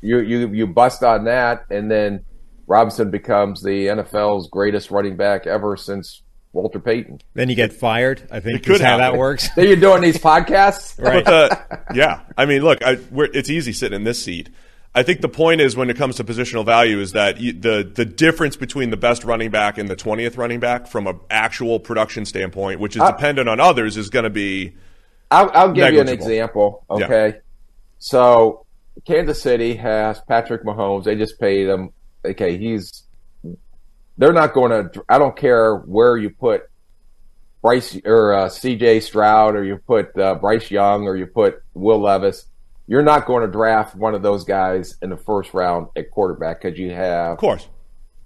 you you you bust on that, and then Robinson becomes the NFL's greatest running back ever since Walter Payton. then you get fired. I think It could is how that works. So you're doing these podcasts, Right. But the, yeah, I mean, look, I, we're, it's easy sitting in this seat. I think the point is when it comes to positional value is that you, the the difference between the best running back and the twentieth running back from an actual production standpoint, which is I- dependent on others, is going to be I'll, I'll give you an Negligible. example. Yeah. Okay, so Kansas City has Patrick Mahomes. They just paid him. Okay, he's. They're not going to. I don't care where you put Bryce or uh, C.J. Stroud, or you put uh, Bryce Young, or you put Will Levis. You're not going to draft one of those guys in the first round at quarterback because you have of course.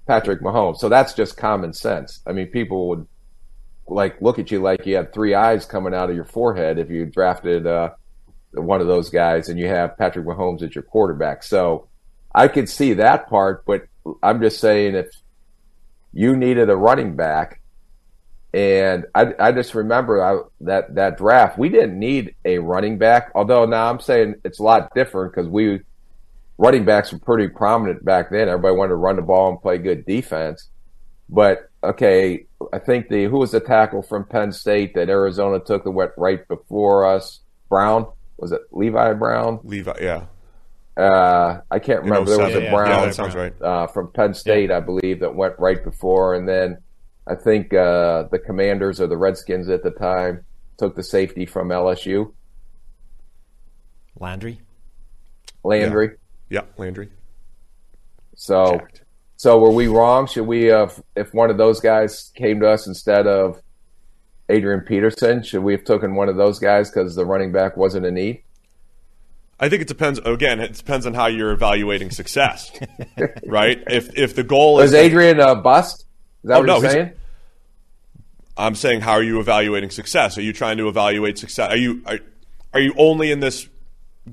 Patrick Mahomes. So that's just common sense. I mean, people would like look at you like you had three eyes coming out of your forehead if you drafted uh, one of those guys and you have Patrick Mahomes as your quarterback. So I could see that part, but I'm just saying if you needed a running back, and I, I just remember I, that that draft we didn't need a running back. Although now I'm saying it's a lot different because we running backs were pretty prominent back then. Everybody wanted to run the ball and play good defense. But okay, I think the who was the tackle from Penn State that Arizona took that went right before us? Brown was it Levi Brown? Levi, yeah. Uh, I can't remember. There was 07. a Yeah, Brown Yeah, sounds right. uh, from Penn State, I believe, that went right before, and then I think uh, the Commanders or the Redskins at the time took the safety from LSU, Landry. Landry. Yeah, Landry. So Jacked. So were we wrong? Should we have, if one of those guys came to us instead of Adrian Peterson, should we have taken one of those guys because the running back wasn't a need? I think it depends. Again, it depends on how you're evaluating success, right? If if the goal Was is Adrian a bust? Is that Oh, what no, you're saying? I'm saying, how are you evaluating success? Are you trying to evaluate success? Are you are, are you only in this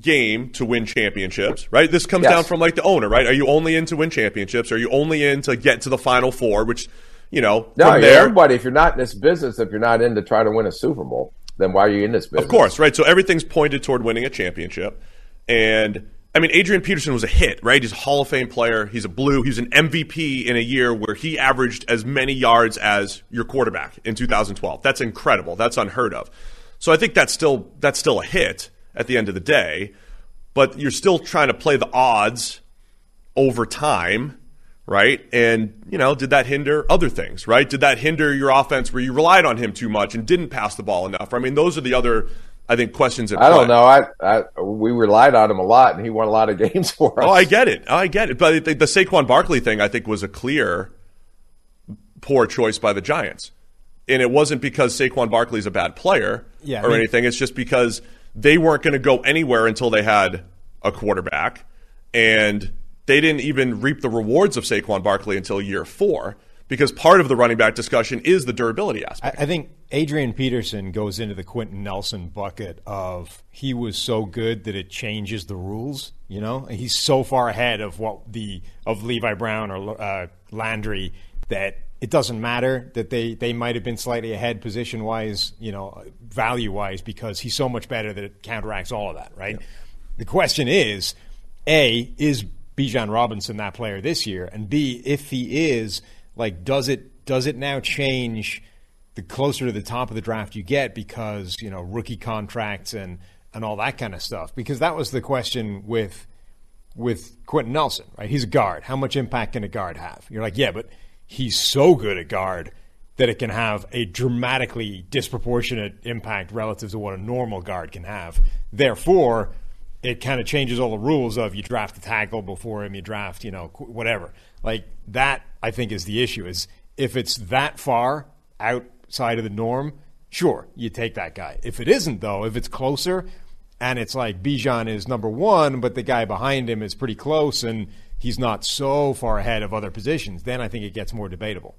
game to win championships? Right. This comes Yes. down from like the owner, right? Are you only in to win championships? Are you only in to get to the final four? Which you know, No, from there, everybody. If you're not in this business, if you're not in to try to win a Super Bowl, then why are you in this business? Of course, right? So everything's pointed toward winning a championship. And I mean, Adrian Peterson was a hit, right? He's a Hall of Fame player. He's a blue. He was an MVP in a year where he averaged as many yards as your quarterback in 2012. That's incredible. That's unheard of. So I think that's still that's still a hit at the end of the day. But you're still trying to play the odds over time, right? And, you know, did that hinder other things, right? Did that hinder your offense where you relied on him too much and didn't pass the ball enough? I mean, those are the other, I think, questions at I don't know. I, I we relied on him a lot, and he won a lot of games for us. Oh, I get it. I get it. But the, the Saquon Barkley thing, I think, was a clear poor choice by the Giants. And it wasn't because Saquon Barkley's a bad player Yeah, I or mean- anything. It's just because they weren't going to go anywhere until they had a quarterback. And they didn't even reap the rewards of Saquon Barkley until year four because part of the running back discussion is the durability aspect. I think Adrian Peterson goes into the Quenton Nelson bucket of he was so good that it changes the rules. You know, he's so far ahead of what the of Levi Brown or uh, Landry that it doesn't matter that they they might have been slightly ahead position wise, you know, value wise because he's so much better that it counteracts all of that. Right. The question is, a is Bijan Robinson that player this year, and b if he is, like, does it does it now change? the closer to the top of the draft you get because you know rookie contracts and and all that kind of stuff? Because that was the question with with Quenton Nelson right? He's a guard. How much impact can a guard have? You're like yeah but he's so good at guard that it can have a dramatically disproportionate impact relative to what a normal guard can have. Therefore it kind of changes all the rules of you draft a tackle before him you draft you know whatever like that I think is the issue is if it's that far outside of the norm, sure, you take that guy. If it isn't, though, if it's closer and it's like Bijan is number one, but the guy behind him is pretty close and he's not so far ahead of other positions, then I think it gets more debatable.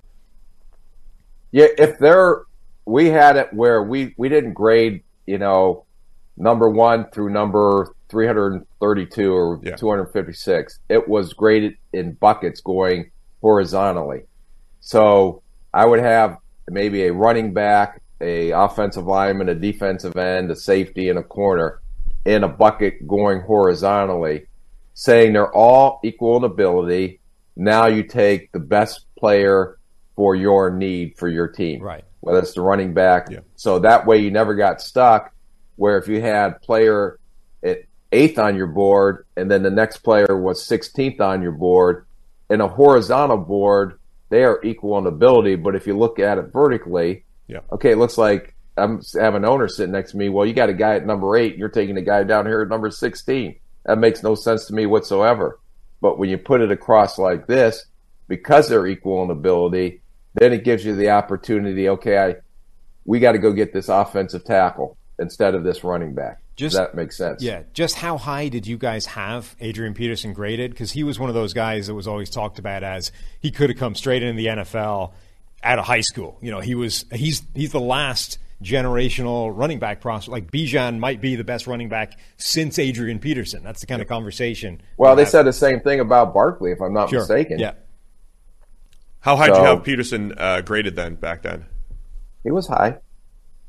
Yeah, if there, we had it where we we didn't grade, you know, number one through number three hundred thirty-two or Yeah. two hundred fifty-six. It was graded in buckets going horizontally. So I would have maybe a running back, a offensive lineman, a defensive end, a safety, and a corner in a bucket going horizontally, saying they're all equal in ability. Now you take the best player for your need for your team, Right. Whether it's the running back, Yeah. so that way you never got stuck. Where if you had player at eighth on your board, and then the next player was sixteenth on your board, in a horizontal board, they are equal in ability. But if you look at it vertically, Yeah. okay, it looks like I'm have an owner sitting next to me. Well, you got a guy at number eight, you're taking a guy down here at number sixteen. That makes no sense to me whatsoever. But when you put it across like this, because they're equal in ability, then it gives you the opportunity. Okay, I we got to go get this offensive tackle instead of this running back. Just- that makes sense? Yeah. Just how high did you guys have Adrian Peterson graded? Because he was one of those guys that was always talked about as he could have come straight into the NFL out of high school. You know, he was he's he's the last generational running back prospect. Like Bijan might be the best running back since Adrian Peterson. That's the kind of conversation. Well, they have. said the same thing about Barkley, if I'm not Sure. mistaken. Yeah. How high did you have Peterson uh, graded then back then? He was high.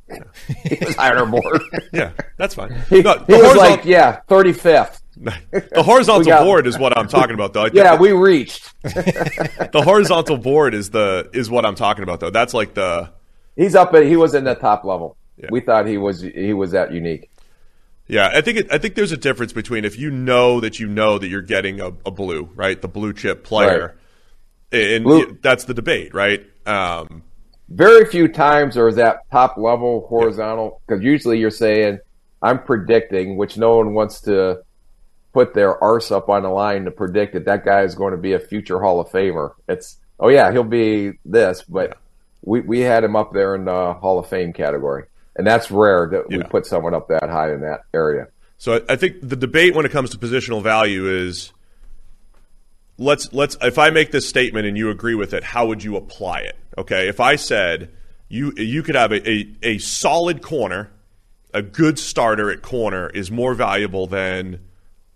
he was high on our board. Yeah, that's fine. he, No, he the was like, yeah, 35th. the horizontal board is what I'm talking about, though. I Yeah, we reached. the horizontal board is the is what I'm talking about, though. That's like the He's up at. He was in the top level. Yeah. We thought he was. He was that unique. yeah. I think it, I think there's a difference between if you know that you know that you're getting a, a blue right, the blue chip player, and Blue- that's the debate, right? Um, Very few times are that top level horizontal because usually you're saying I'm predicting, which no one wants to put their arse up on the line to predict that that guy is going to be a future Hall of Famer. It's oh yeah, he'll be this, but Yeah. we we had him up there in the Hall of Fame category, and that's rare that we put someone up that high in that area. So I, I think the debate when it comes to positional value is let's let's if I make this statement and you agree with it, how would you apply it? Okay, if I said you you could have a, a, a solid corner, a good starter at corner is more valuable than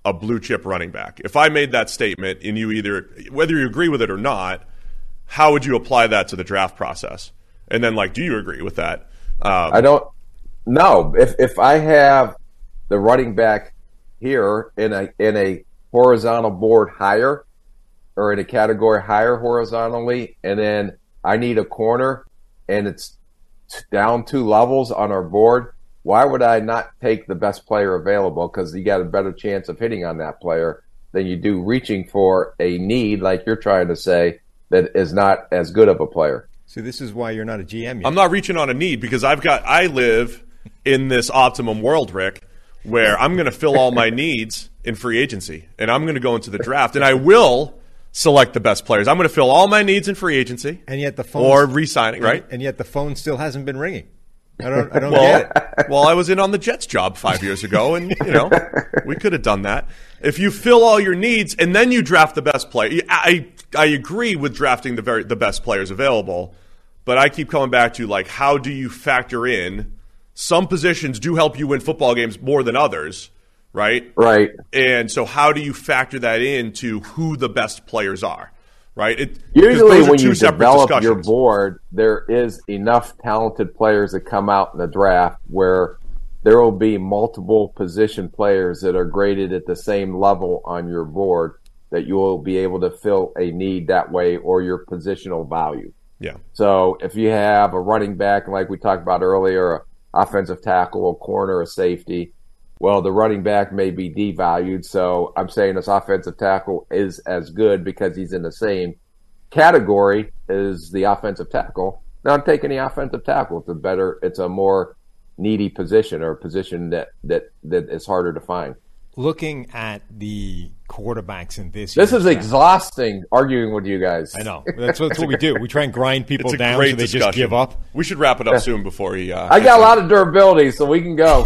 a blue chip running back. If I made that statement and you either whether you agree with it or not, how would you apply that to the draft process? And then like, do you agree with that? Um, I don't No, if if I have the running back here in a in a horizontal board higher or in a category higher horizontally, and then I need a corner and it's t- down two levels on our board. Why would I not take the best player available? Because you got a better chance of hitting on that player than you do reaching for a need, like you're trying to say, that is not as good of a player. So this is why you're not a GM yet. I'm not reaching on a need because I've got I live in this optimum world, Rick, where I'm going to fill all my needs in free agency, and I'm going to go into the draft, and I will select the best players. I'm going to fill all my needs in free agency, and yet the phone or re-signing, right? And yet the phone still hasn't been ringing. I don't. I don't Well, get it. well, I was in on the Jets job five years ago, and you know we could have done that. If you fill all your needs and then you draft the best player, I I agree with drafting the very the best players available, but I keep coming back to like how do you factor in some positions do help you win football games more than others, right? Right. And so how do you factor that into who the best players are, right? It, Usually, when you develop your board, there is enough talented players that come out in the draft where there will be multiple position players that are graded at the same level on your board that you will be able to fill a need that way or your positional value. yeah. So if you have a running back, like we talked about earlier, a offensive tackle, a corner, a safety, well, the running back may be devalued. So I'm saying this offensive tackle is as good because he's in the same category as the offensive tackle. Now I'm taking the offensive tackle. It's a better, it's a more needy position or a position that that that is harder to find. Looking at the quarterbacks in this, This is draft- exhausting arguing with you guys. I know that's what, that's what we do. We try and grind people down so they just give up. We should wrap it up soon before he. Uh, I got a lot of durability, so we can go.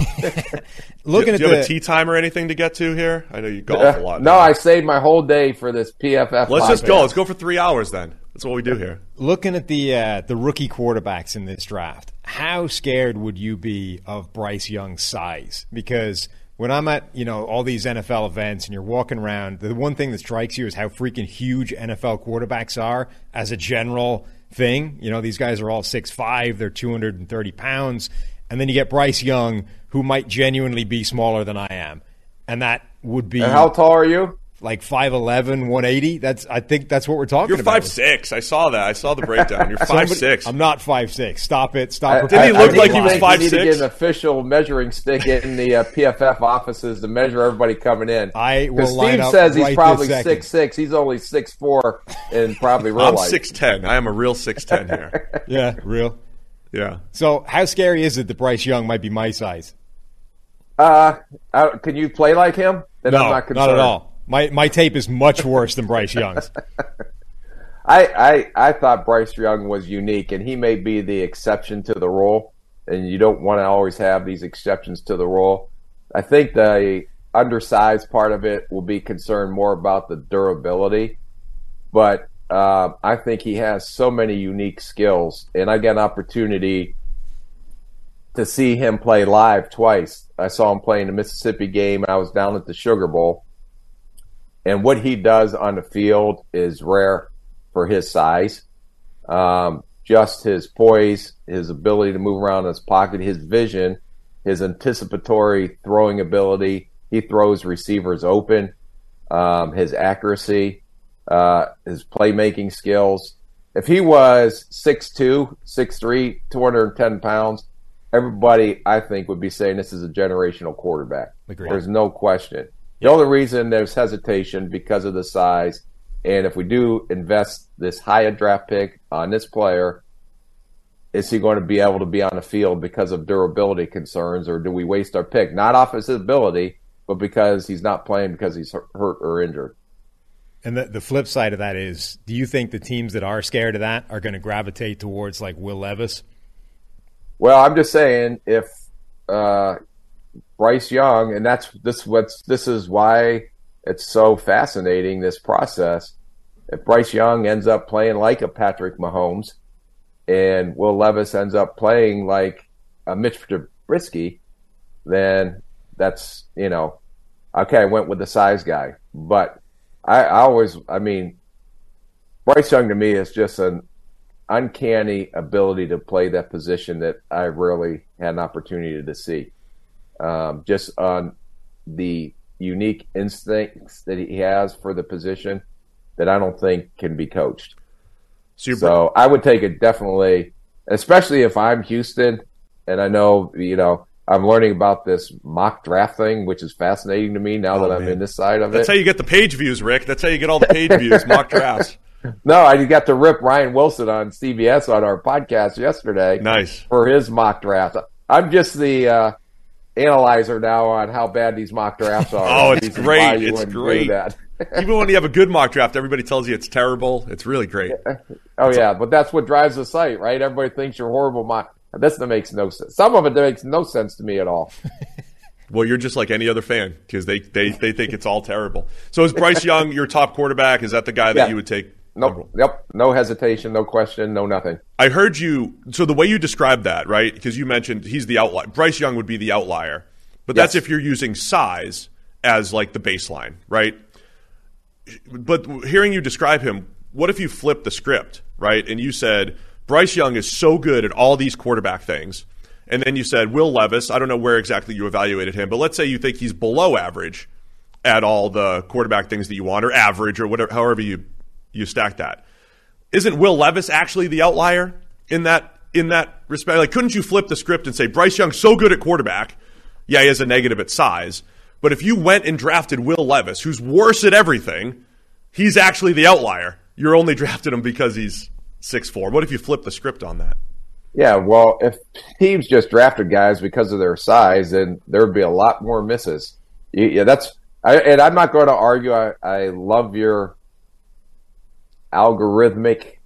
Looking do at you have the a tea time or anything to get to here? I know you golf a lot. no, I saved my whole day for this PFF. Let's just go. Let's go for three hours then. That's what we do here. looking at the uh, the rookie quarterbacks in this draft, how scared would you be of Bryce Young's size? Because when I'm at you know all these NFL events and you're walking around, the one thing that strikes you is how freaking huge NFL quarterbacks are as a general thing. You know these guys are all six five, they're 230 pounds, and then you get Bryce Young, who might genuinely be smaller than I am, and that would be And how tall are you? Like 5'11", 180. That's I think that's what we're talking You're about. five six. I saw that. I saw the breakdown. You're five six. I'm not five six. Stop it. Stop. Didn't he look I'm like he was lying. five- need to get an official measuring stick in the uh, PFF offices to measure everybody coming in. I will Because line Steve up says he's probably this second. six six. He's only six four, and probably real I'm life. six ten. I am a real six ten here. Yeah, real. Yeah. So, how scary is it that Bryce Young might be my size? Uh, uh, can you play like him? Then No, I'm not not, concerned. at all. My my tape is much worse than Bryce Young's. I, I I thought Bryce Young was unique, and he may be the exception to the rule. And you don't want to always have these exceptions to the rule. I think the undersized part of it will be concerned more about the durability, but uh, I think he has so many unique skills, and I got an opportunity to see him play live twice. I saw him play in the Mississippi game. I was down at the Sugar Bowl, and what he does on the field is rare for his size. Um, just his poise, his ability to move around his pocket, his vision, his anticipatory throwing ability. He throws receivers open. Um, his accuracy, uh, his playmaking skills. If he was 6'2", 6'3", 210 pounds, everybody I think would be saying this is a generational quarterback. Agreed. There's no question. The only reason there's hesitation because of the size, and if we do invest this high a draft pick on this player, is he going to be able to be on the field because of durability concerns, or do we waste our pick? Not off his ability, but because he's not playing because he's hurt or injured. And the, the flip side of that is, do you think the teams that are scared of that are going to gravitate towards like Will Levis? Well, I'm just saying if uh, Bryce Young, and that's this what's this is why it's so fascinating this process. If Bryce Young ends up playing like a Patrick Mahomes, and Will Levis ends up playing like a Mitch Trubisky, then that's you know, okay, I went with the size guy, but I, I always, I mean, Bryce Young to me is just an uncanny ability to play that position that I rarely had an opportunity to see. Um, just on the unique instincts that he has for the position that I don't think can be coached. So, so I would take it definitely, especially if I'm Houston, and I know you know I'm learning about this mock draft thing, which is fascinating to me now oh, that I'm man. in this side of That's it. That's how you get the page views, Rick. That's how you get all the page views, mock drafts. No, I got to rip Ryan Wilson on CBS on our podcast yesterday. Nice. For his mock draft. I'm just the uh, analyzer now on how bad these mock drafts are. oh, it's great. It's great. Even when you have a good mock draft, everybody tells you it's terrible. It's really great. oh, yeah. But that's what drives the site, right? Everybody thinks you're horrible mock this makes no sense. Some of it makes no sense to me at all. well, you're just like any other fan because they, they, they think it's all terrible. So is Bryce Young your top quarterback? Is that the guy that yeah. you would take? Nope. Yep. No hesitation, no question, no nothing. I heard you. So the way you described that, right? Because you mentioned he's the outlier. Bryce Young would be the outlier, but that's if you're using size as like the baseline, right? But hearing you describe him, what if you flip the script, right? And you said Bryce Young is so good at all these quarterback things. And then you said Will Levis. I don't know where exactly you evaluated him, but let's say you think he's below average at all the quarterback things that you want, or average, or whatever, however you you stack that. Isn't Will Levis actually the outlier in that in that respect? Like, couldn't you flip the script and say Bryce Young's so good at quarterback? Yeah, he has a negative at size, but if you went and drafted Will Levis, who's worse at everything, he's actually the outlier. You're only drafted him because he's six four. What if you flip the script on that? Yeah, well, if teams just drafted guys because of their size, then there would be a lot more misses. Yeah, that's I, and I'm not going to argue. I, I love your algorithmic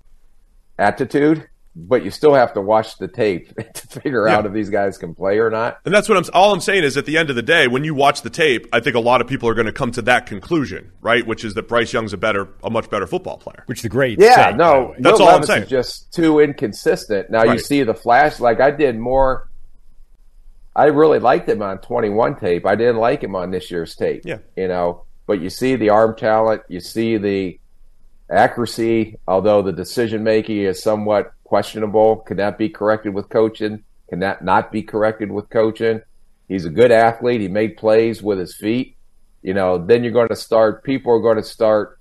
attitude, but you still have to watch the tape to figure yeah. out if these guys can play or not. And that's what I'm. All I'm saying is, at the end of the day, when you watch the tape, I think a lot of people are going to come to that conclusion, right? Which is that Bryce Young's a better, a much better football player. Which the great. Yeah, no, that's all Levis I'm saying. Is just too inconsistent. Now right. you see the flash. Like I did more. I really liked him on 21 tape. I didn't like him on this year's tape. Yeah, you know, but you see the arm talent. You see the accuracy, although the decision making is somewhat questionable. Can that be corrected with coaching? Can that not be corrected with coaching? He's a good athlete. He made plays with his feet. You know, then you're going to start, people are going to start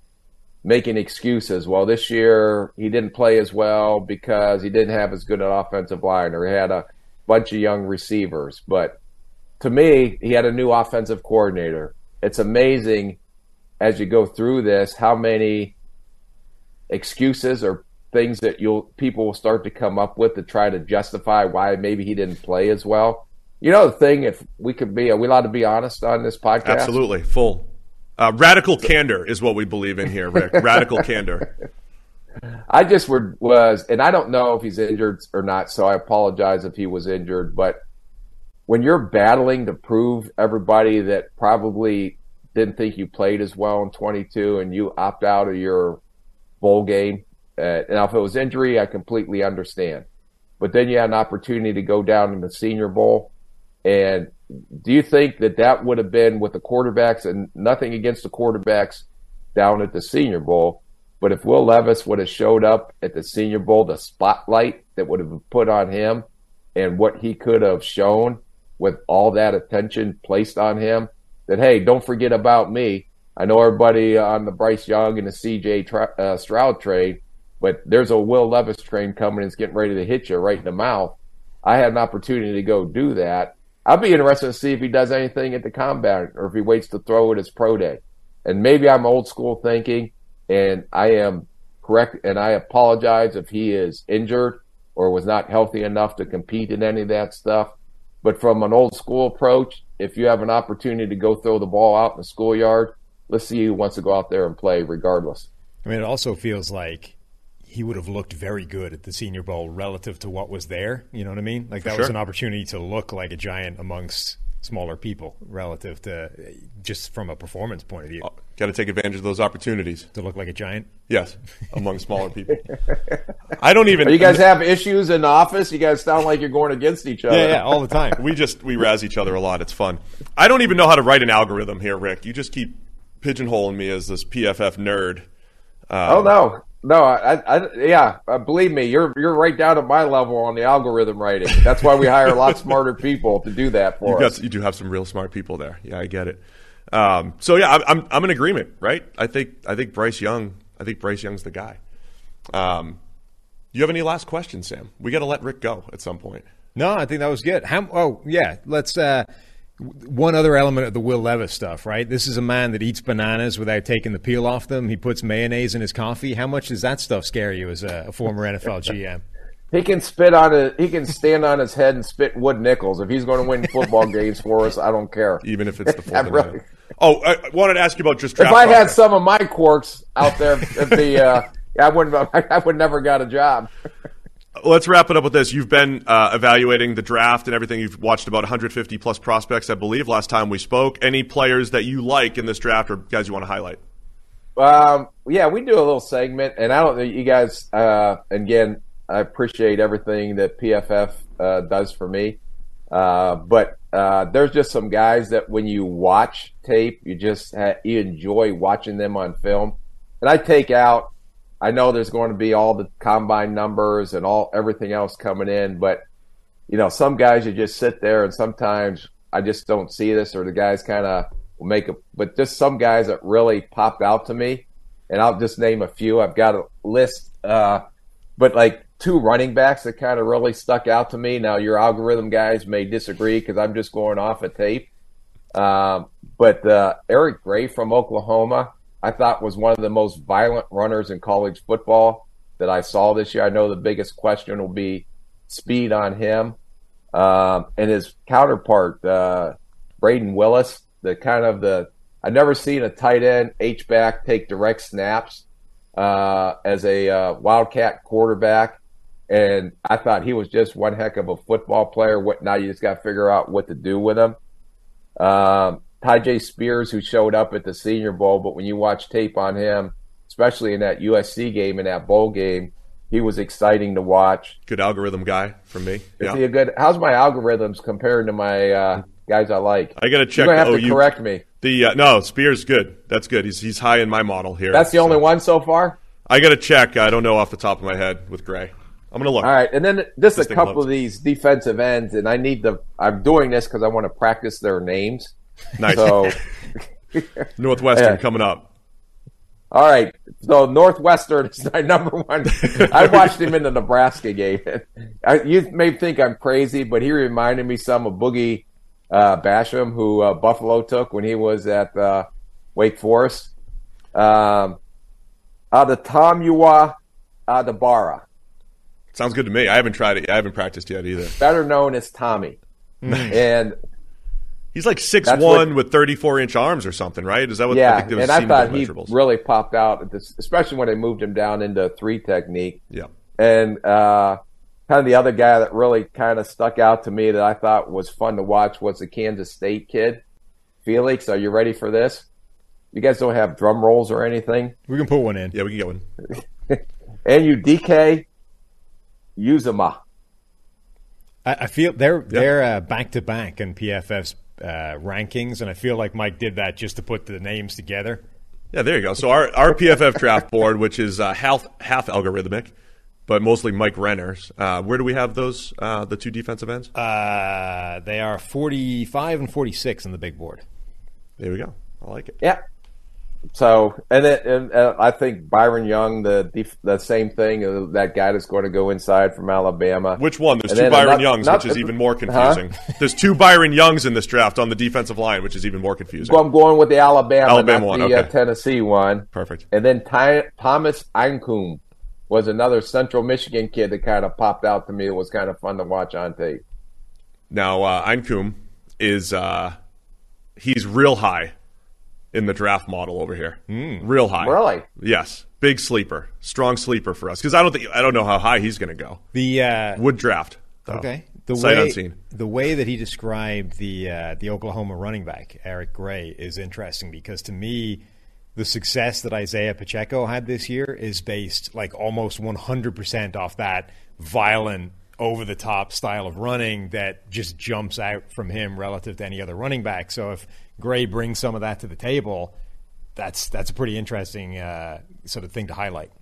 making excuses. Well, this year he didn't play as well because he didn't have as good an offensive line or he had a bunch of young receivers. But to me, he had a new offensive coordinator. It's amazing as you go through this how many excuses or things that you'll people will start to come up with to try to justify why maybe he didn't play as well. You know the thing, if we could be, are we allowed to be honest on this podcast? Absolutely, full. Uh, radical candor is what we believe in here, Rick. radical candor. I just were, was, and I don't know if he's injured or not, so I apologize if he was injured. But when you're battling to prove everybody that probably didn't think you played as well in 22 and you opt out of your bowl game uh, now, if it was injury, I completely understand. But then you had an opportunity to go down in the Senior Bowl. And do you think that that would have been with the quarterbacks and nothing against the quarterbacks down at the Senior Bowl? But if Will Levis would have showed up at the Senior Bowl, the spotlight that would have been put on him and what he could have shown with all that attention placed on him, that, hey, don't forget about me. I know everybody on the Bryce Young and the CJ uh, Stroud trade but there's a Will Levis train coming it's getting ready to hit you right in the mouth. I had an opportunity to go do that. I'll be interested to see if he does anything at the combine or if he waits to throw at his pro day. And maybe I'm old school thinking and I am correct and I apologize if he is injured or was not healthy enough to compete in any of that stuff. But from an old school approach, if you have an opportunity to go throw the ball out in the schoolyard, let's see who wants to go out there and play regardless. I mean, it also feels like he would have looked very good at the Senior Bowl relative to what was there. You know what I mean? Like that sure. was an opportunity to look like a giant amongst smaller people relative to just from a performance point of view. Uh, oh, Got to take advantage of those opportunities. To look like a giant? Yes, among smaller people. I don't even. Are you guys have issues in the office? You guys sound like you're going against each other. Yeah, yeah, all the time. we just we razz each other a lot. It's fun. I don't even know how to write an algorithm here, Rick. You just keep pigeonholing me as this PFF nerd. Um, oh no, no, I, I yeah, uh, believe me, you're you're right down at my level on the algorithm writing. That's why we hire a lot smarter people to do that for you us. Got, you do have some real smart people there. Yeah, I get it. Um, so yeah, I'm, I'm I'm in agreement, right? I think I think Bryce Young. I think Bryce Young's the guy. Um, you have any last questions, Sam? We got to let Rick go at some point. No, I think that was good. How, oh yeah, let's. Uh, one other element of the Will Levis stuff, right? This is a man that eats bananas without taking the peel off them. He puts mayonnaise in his coffee. How much does that stuff scare you as a, a former NFL GM? He can spit on it. He can stand on his head and spit wood nickels. If he's going to win football games for us, I don't care. Even if it's the fourth. really. Oh, I wanted to ask you about just. if I had some of my quirks out there, the uh, I wouldn't. I would never got a job. Let's wrap it up with this. You've been uh, evaluating the draft and everything. You've watched about 150 plus prospects, I believe, last time we spoke. Any players that you like in this draft or guys you want to highlight? Um, yeah, we do a little segment, and I don't know you guys. Uh, again, I appreciate everything that PFF uh, does for me, uh, but uh, there's just some guys that when you watch tape, you just you enjoy watching them on film, and I take out I know there's going to be all the combine numbers and all everything else coming in, but you know, some guys you just sit there and sometimes I just don't see this or the guys kind of make a, but just some guys that really popped out to me. And I'll just name a few. I've got a list, uh, but like two running backs that kind of really stuck out to me. Now your algorithm guys may disagree because I'm just going off a tape. Um, but uh, Eric Gray from Oklahoma, I thought was one of the most violent runners in college football that I saw this year. I know the biggest question will be speed on him. Um, and his counterpart, uh, Brayden Willis, the kind of the I've never seen a tight end H back take direct snaps uh, as a uh, Wildcat quarterback, and I thought he was just one heck of a football player. What now? You just got to figure out what to do with him. Um, Tyjae Spears, who showed up at the Senior Bowl, but when you watch tape on him, especially in that USC game and that bowl game, he was exciting to watch. Good algorithm guy for me. Is yeah. he a good? How's my algorithms compared to my uh, guys I like? I got to check. You're gonna have to correct me. The uh, no Spears good. That's good. He's he's high in my model here. That's the so. only one so far. I got to check. I don't know off the top of my head with Gray. I'm gonna look. All right, and then just this a couple of these defensive ends, and I need to. I'm doing this because I want to practice their names. Nice. So, Northwestern yeah. coming up. All right. So Northwestern is my number one. I watched him in the Nebraska game. I, you may think I'm crazy, but he reminded me some of Boogie uh, Basham, who uh, Buffalo took when he was at uh, Wake Forest. Um, uh, the Tomiwa Adebawore. Sounds good to me. I haven't tried it. I haven't practiced yet either. Better known as Tommy. and He's like six That's one what, with thirty four inch arms or something, right? Is that what? Yeah, I and I thought he really popped out, this, especially when they moved him down into three technique. Yeah, and uh, kind of the other guy that really kind of stuck out to me that I thought was fun to watch was the Kansas State kid, Felix. Are you ready for this? You guys don't have drum rolls or anything. We can put one in. Yeah, we can get one. and you DK Uzomah. I, I feel they're yep. they're back to back in PFF's uh, rankings, and I feel like Mike did that just to put the names together. Yeah, there you go. So our, our PFF draft board, which is uh, half half algorithmic, but mostly Mike Renner's. Uh, where do we have those uh, the two defensive ends? Uh, they are forty five and forty six in the big board. There we go. I like it. Yeah, so, and, it, and uh, I think Byron Young, the the same thing. Uh, that guy that's going to go inside from Alabama. Which one? There's and two Byron not, Youngs, not, which is even more confusing. Huh? There's two Byron Youngs in this draft on the defensive line, which is even more confusing. Well, I'm going with the Alabama, Alabama one, the okay. uh, Tennessee one. Perfect. And then Ty- Thomas Incoom was another Central Michigan kid that kind of popped out to me. It was kind of fun to watch on tape. Now, uh, Incoom is uh, he's real high in the draft model over here. Real high. Really? Yes. Big sleeper. Strong sleeper for us. Because I don't think I don't know how high he's going to go. The uh, Would draft. Though. Okay. The Sight way, unseen. The way that he described the uh, the Oklahoma running back Eric Gray is interesting because to me, the success that Isaiah Pacheco had this year is based like almost 100% off that violent, over the top style of running that just jumps out from him relative to any other running back. So if Gray brings some of that to the table, that's that's a pretty interesting uh, sort of thing to highlight.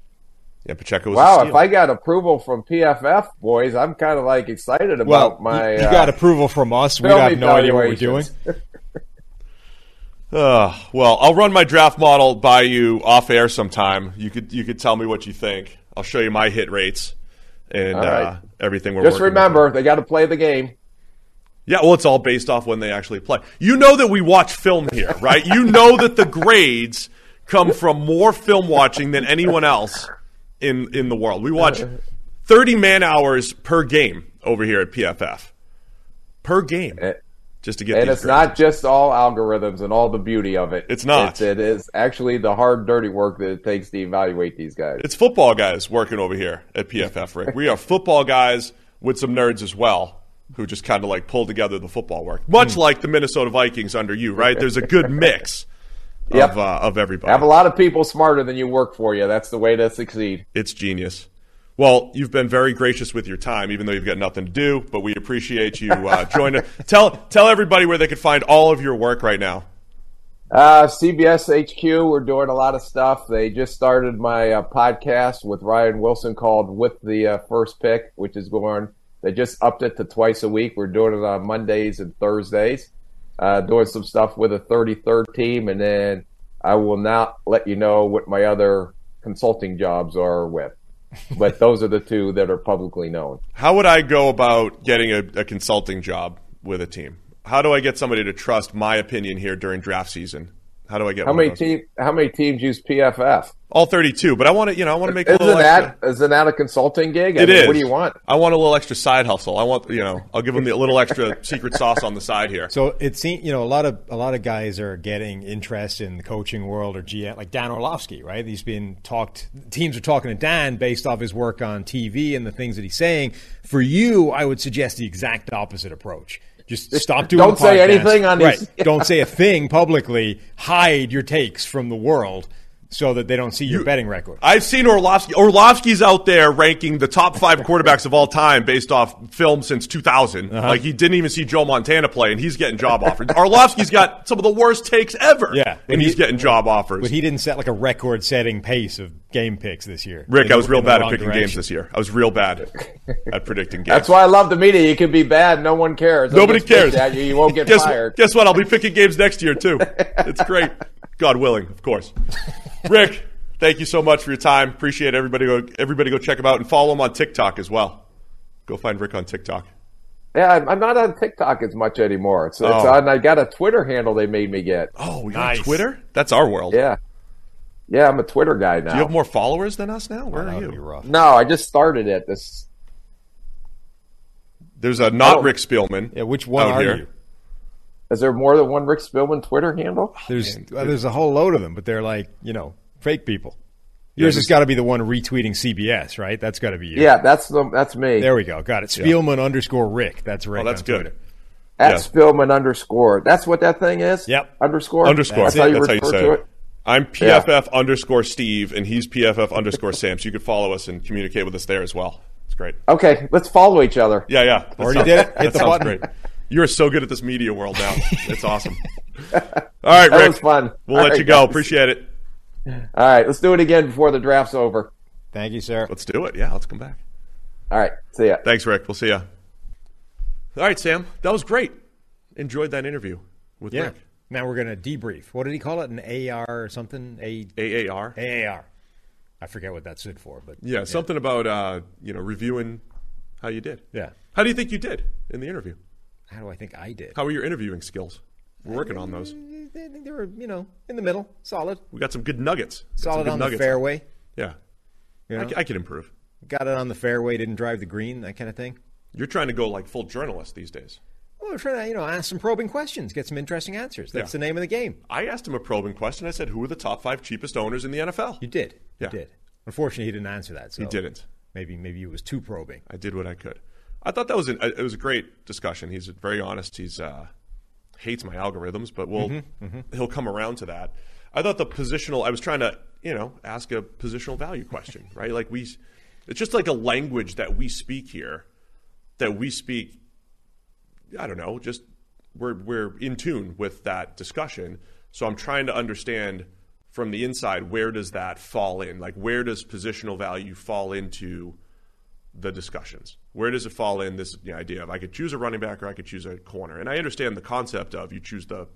Yeah, Pacheco was Wow, steal. if I got approval from PFF, boys, I'm kind of like excited about Well, my. you, you uh, got approval from us. We have no idea what we're doing. evaluations. Uh, well, I'll run my draft model by you off air sometime. You could you could tell me what you think. I'll show you my hit rates and All right. uh, everything we're Just remember, they got to play the game. Yeah, well, it's all based off when they actually play. You know that we watch film here, right? you know that the grades come from more film watching than anyone else in in the world. We watch 30 man hours per game over here at PFF. Per game. Eh, Just to get And it's grades. not just all algorithms and all the beauty of it. It's not. It's, it is actually the hard, dirty work that it takes to evaluate these guys. It's football guys working over here at PFF, Rick. We are football guys with some nerds as well who just kind of like pull together the football work. Much Hmm. like the Minnesota Vikings under you, right? There's a good mix Yep. of, uh, of everybody. Have a lot of people smarter than you work for you. That's the way to succeed. It's genius. Well, you've been very gracious with your time, even though you've got nothing to do. But we appreciate you uh, joining. tell tell everybody where they could find all of your work right now. Uh, CBS HQ, we're doing a lot of stuff. They just started my uh, podcast with Ryan Wilson called With the uh, First Pick, which is going. They just upped it to twice a week. We're doing it on Mondays and Thursdays. Uh, doing some stuff with a 33rd team, and then I will not let you know what my other consulting jobs are with. But those are the two that are publicly known. How would I go about getting a, a consulting job with a team? How do I get somebody to trust my opinion here during draft season? How do I get How one many of those? team? How many teams use PFF? All 32, but I want to, you know, I want to make a Isn't little extra. that isn't that a consulting gig? I It mean, is. What do you want? I want a little extra side hustle. I want, you know, I'll give them the little extra secret sauce on the side here. So it seems you know a lot of a lot of guys are getting interest in the coaching world or GM like Dan Orlovsky, right? He's been talked. Teams are talking to Dan based off his work on TV and the things that he's saying. For you, I would suggest the exact opposite approach. Just stop doing. don't say anything on these- Right. don't say a thing publicly. Hide your takes from the world so that they don't see your betting record. I've seen Orlovsky. Orlovsky's out there ranking the top five quarterbacks of all time based off film since 2000. Uh-huh. Like he didn't even see Joe Montana play, and he's getting job offers. Orlovsky's got some of the worst takes ever. Yeah, and he's getting job offers. But he didn't set like a record-setting pace of game picks this year. Rick, In I was real bad at wrong picking games this year. I was real bad at predicting games. That's why I love the media. You can be bad, no one cares. Nobody cares. At you. you won't get guess, fired. Guess what? I'll be picking games next year too. It's great. God willing, of course. Rick, thank you so much for your time. Appreciate everybody. Go, everybody go check him out and follow him on TikTok as well. Go find Rick on TikTok. Yeah, I'm- I'm not on TikTok as much anymore. It's, it's Oh. on. I got a Twitter handle they made me get. Oh, you're Nice. on Twitter? That's our world. Yeah, yeah, I'm a Twitter guy now. Do you have more followers than us now? Where That are would be you? rough. no, I just started it. This There's a not Oh. Rick Spielman. Yeah, which one out are here. you? Is there more than one Rick Spielman Twitter handle? There's well, uh, there's a whole load of them, but they're like you know fake people. Yours has got to be the one retweeting CBS, right? That's got to be you. Yeah, that's the that's me. There we go. Got it. Spielman underscore Rick. That's Rick. Oh, that's on good. Twitter. At yeah. Spielman underscore. That's what that thing is. Yep. Underscore. Underscore. That's, how you That's how refer you say to it. it. I'm PFF underscore Steve, and he's PFF underscore Sam. So you could follow us and communicate with us there as well. It's great. Okay, let's follow each other. Yeah, yeah. That Already sounds- did it. Hit That the button. great. You are so good at this media world now. It's awesome. All right, That Rick. was fun. We'll All let right, you go. guys. Appreciate it. All right, let's do it again before the draft's over. Thank you, sir. Let's do it. Yeah, let's come back. All right, see ya. Thanks, Rick. We'll see ya. All right, Sam. That was great. Enjoyed that interview with Yeah. Rick. Now we're gonna debrief. What did he call it? An AR or something? A AAR. AAR. I forget what that stood for, but Yeah, something about uh, you know reviewing how you did. yeah. How do you think you did in the interview? How do I think I did? How were your interviewing skills? We're working on those. I think they were, you know, in the middle, solid, We got some good nuggets. Got solid good on the nuggets. fairway. Yeah, You I, know? c- I could improve. Got it on the fairway, didn't drive the green, that kind of thing. You're trying to go like full journalist these days. Well, we're trying to, you know, ask some probing questions, get some interesting answers. That's Yeah. the name of the game. I asked him a probing question. I said, "Who are the top five cheapest owners in the NFL?" You did. Yeah. You did. Unfortunately, he didn't answer that. So He didn't. Maybe maybe it was too probing. I did what I could. I thought that was an, it was a great discussion. He's very honest. He's uh, hates my algorithms, but we'll Mm-hmm, he'll come around to that. I thought the positional. I was trying to you know ask a positional value question, right? Like we, it's just like a language that we speak here, that we speak. I don't know. Just we're we're in tune with that discussion. So I'm trying to understand from the inside where does that fall in? Like where does positional value fall into the discussions? Where does it fall in this you know, idea of I could choose a running back or I could choose a corner? And I understand the concept of you choose the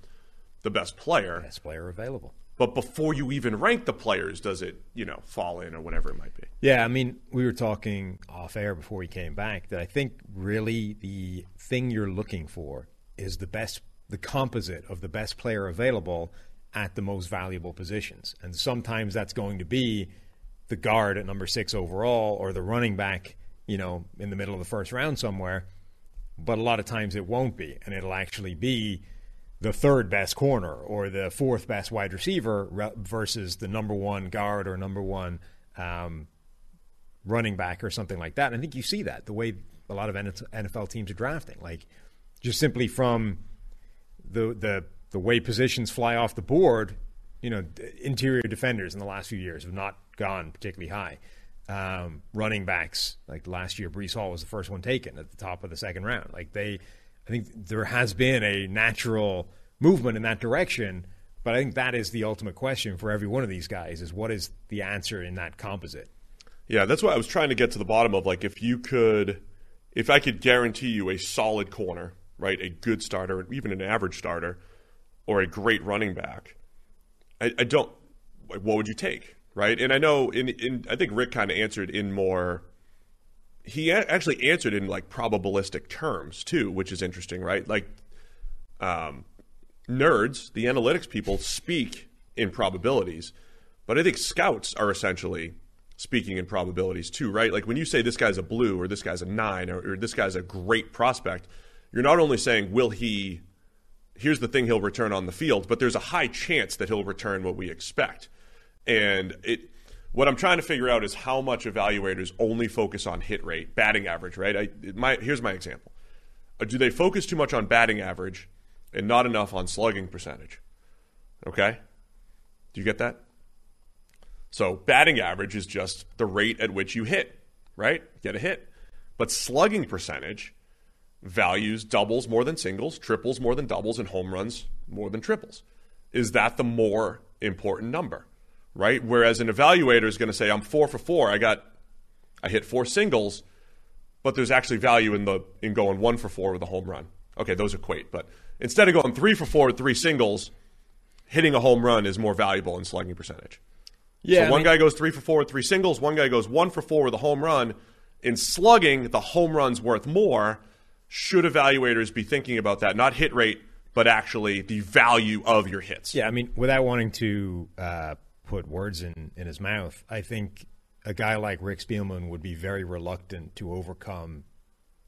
the best player, Best player available. but before you even rank the players, does it you know fall in or whatever it might be? Yeah, I mean, we were talking off air before we came back that I think really the thing you're looking for is the best, the composite of the best player available at the most valuable positions. And sometimes that's going to be the guard at number six overall or the running back, you know, in the middle of the first round somewhere. But a lot of times it won't be, and it'll actually be the third best corner or the fourth best wide receiver re- versus the number one guard or number one um, running back or something like that. And I think you see that the way a lot of NFL teams are drafting, like just simply from the the the way positions fly off the board. You know, interior defenders in the last few years have not gone particularly high. Um, running backs, like last year, Breece Hall was the first one taken at the top of the second round. Like they, I think there has been a natural movement in that direction. But I think that is the ultimate question for every one of these guys: is what is the answer in that composite? Yeah, that's what I was trying to get to the bottom of. Like, if you could, if I could guarantee you a solid corner, right, a good starter, even an average starter, or a great running back, I, I don't. What would you take, right? And I know, in, in I think Rick kind of answered in more. He a- actually answered in like probabilistic terms too, which is interesting, right? Like, um, nerds, the analytics people, speak in probabilities, but I think scouts are essentially speaking in probabilities too, right? Like when you say this guy's a blue or this guy's a nine or, or this guy's a great prospect, you're not only saying will he, here's the thing he'll return on the field, but there's a high chance that he'll return what we expect. And it, what I'm trying to figure out is how much evaluators only focus on hit rate, batting average, right? I, my, here's my example. Uh, Do they focus too much on batting average and not enough on slugging percentage? Okay? Do you get that? So batting average is just the rate at which you hit, right? Get a hit. But slugging percentage values doubles more than singles, triples more than doubles, and home runs more than triples. Is that the more important number, right? Whereas an evaluator is going to say, I'm four for four. I got, I hit four singles, but there's actually value in the in going one for four with a home run. Okay, those equate. But instead of going three for four with three singles, hitting a home run is more valuable in slugging percentage. Yeah, so I one mean- guy goes three for four with three singles. One guy goes one for four with a home run. In slugging, the home run's worth more. Should evaluators be thinking about that? Not hit rate, but actually the value of your hits. Yeah, I mean, without wanting to uh, put words in, in his mouth, I think a guy like Rick Spielman would be very reluctant to overcome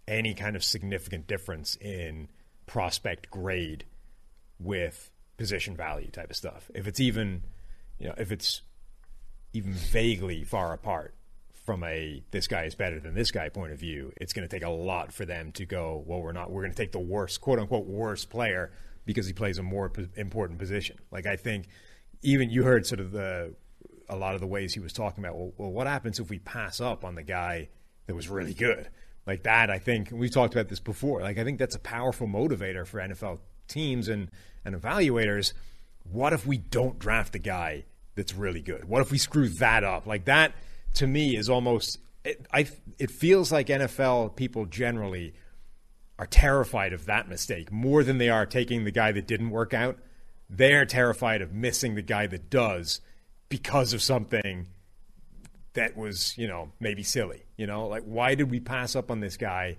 any kind of significant difference in prospect grade with position value type of stuff. If it's even, you know, if it's even vaguely far apart from a this guy is better than this guy point of view, it's going to take a lot for them to go, well, we're not, we're going to take the worst, quote unquote, worst player because he plays a more po- important position. Like, I think even you heard sort of the, a lot of the ways he was talking about, well, well what happens if we pass up on the guy that was really good? Like that, I think we've talked about this before. Like, I think that's a powerful motivator for NFL teams and, and evaluators. What if we don't draft the guy that's really good? What if we screw that up? Like that to me is almost it, I it feels like NFL people generally are terrified of that mistake more than they are taking the guy that didn't work out. They're terrified of missing the guy that does because of something that was, you know, maybe silly. You know, like why did we pass up on this guy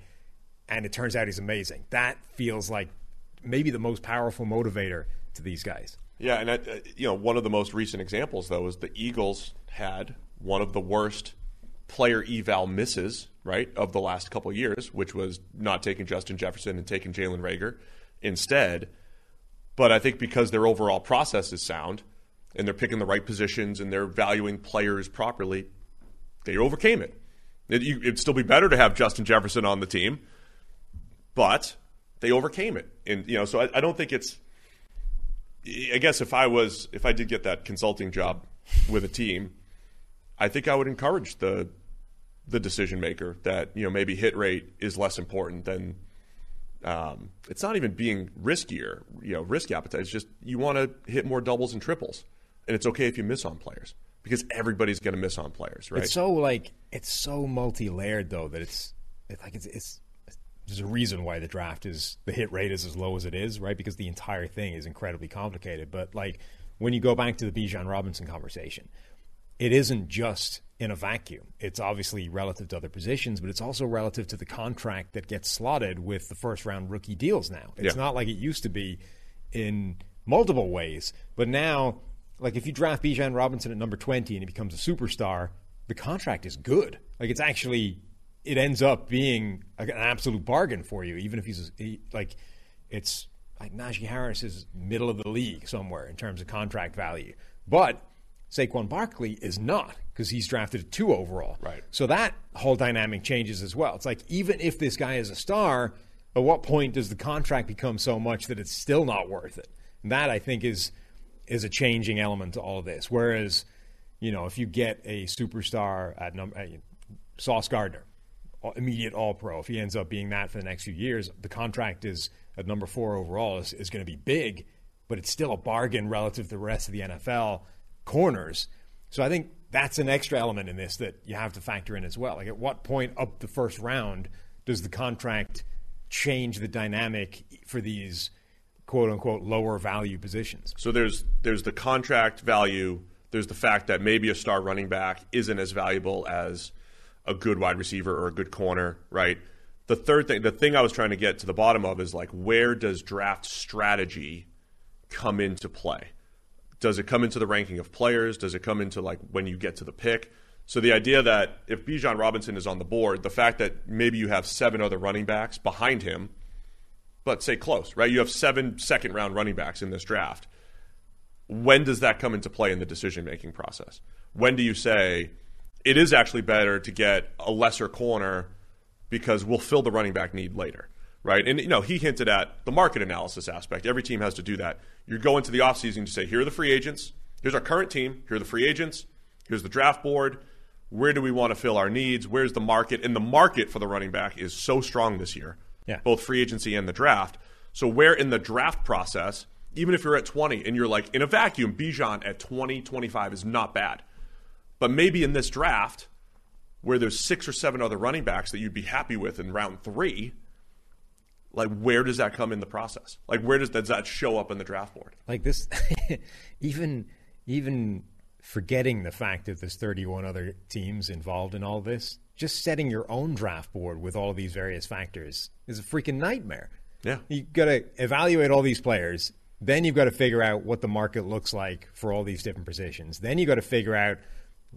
and it turns out he's amazing? That feels like maybe the most powerful motivator to these guys. Yeah, and I, uh, you know, one of the most recent examples though is the Eagles had one of the worst player eval misses, right, of the last couple years, which was not taking Justin Jefferson and taking Jalen Reagor instead. But I think because their overall process is sound and they're picking the right positions and they're valuing players properly, they overcame it. It, would still be better to have Justin Jefferson on the team, but they overcame it. And you know, so I, I don't think it's. I guess if I was, if I did get that consulting job with a team, I think I would encourage the the decision maker that you know maybe hit rate is less important than um, it's not even being riskier, you know, risk appetite. It's just you want to hit more doubles and triples, and it's okay if you miss on players because everybody's going to miss on players, right? It's so like it's so multi-layered though that it's, it's like it's, it's there's a reason why the draft is the hit rate is as low as it is, right? Because the entire thing is incredibly complicated. But like when you go back to the Bijan Robinson conversation, it isn't just in a vacuum. It's obviously relative to other positions, but it's also relative to the contract that gets slotted with the first round rookie deals now. It's Yeah. not like it used to be in multiple ways, but now, like if you draft Bijan Robinson at number 20 and he becomes a superstar, the contract is good. Like it's actually, it ends up being an absolute bargain for you, even if he's he, like, it's like Najee Harris is middle of the league somewhere in terms of contract value. But Saquon Barkley is not because he's drafted at two overall. Right. So that whole dynamic changes as well. It's like even if this guy is a star, at what point does the contract become so much that it's still not worth it? And that I think is is a changing element to all of this. Whereas, you know, if you get a superstar at number uh, Sauce Gardner, immediate All Pro, if he ends up being that for the next few years, the contract is at number four overall is, is going to be big, but it's still a bargain relative to the rest of the NFL corners. So I think that's an extra element in this that you have to factor in as well. Like, at what point up the first round does the contract change the dynamic for these quote unquote lower value positions? So there's there's the contract value. There's the fact that maybe a star running back isn't as valuable as a good wide receiver or a good corner, right? The third thing, the thing I was trying to get to the bottom of is like, where does draft strategy come into play? Does it come into the ranking of players? Does it come into like when you get to the pick? So the idea that if Bijan Robinson is on the board, the fact that maybe you have seven other running backs behind him, let's say close, right? You have seven second round running backs in this draft. When does that come into play in the decision making process? When do you say it is actually better to get a lesser corner because we'll fill the running back need later, right? And you know, he hinted at the market analysis aspect. Every team has to do that. You go into the offseason to say, here are the free agents, here's our current team, here are the free agents, here's the draft board. Where do we want to fill our needs? Where's the market? And the market for the running back is so strong this year, Yeah. both free agency and the draft. So where in the draft process, even if you're at 20 and you're like in a vacuum, Bijan at 20, 25 is not bad. But maybe in this draft, where there's six or seven other running backs that you'd be happy with in round three, like where does that come in the process? Like where does, does that show up in the draft board? like this even even forgetting the fact that there's 31 other teams involved in all this just setting your own draft board with all of these various factors is a freaking nightmare Yeah. you got to evaluate all these players then you've got to figure out what the market looks like for all these different positions then you got to figure out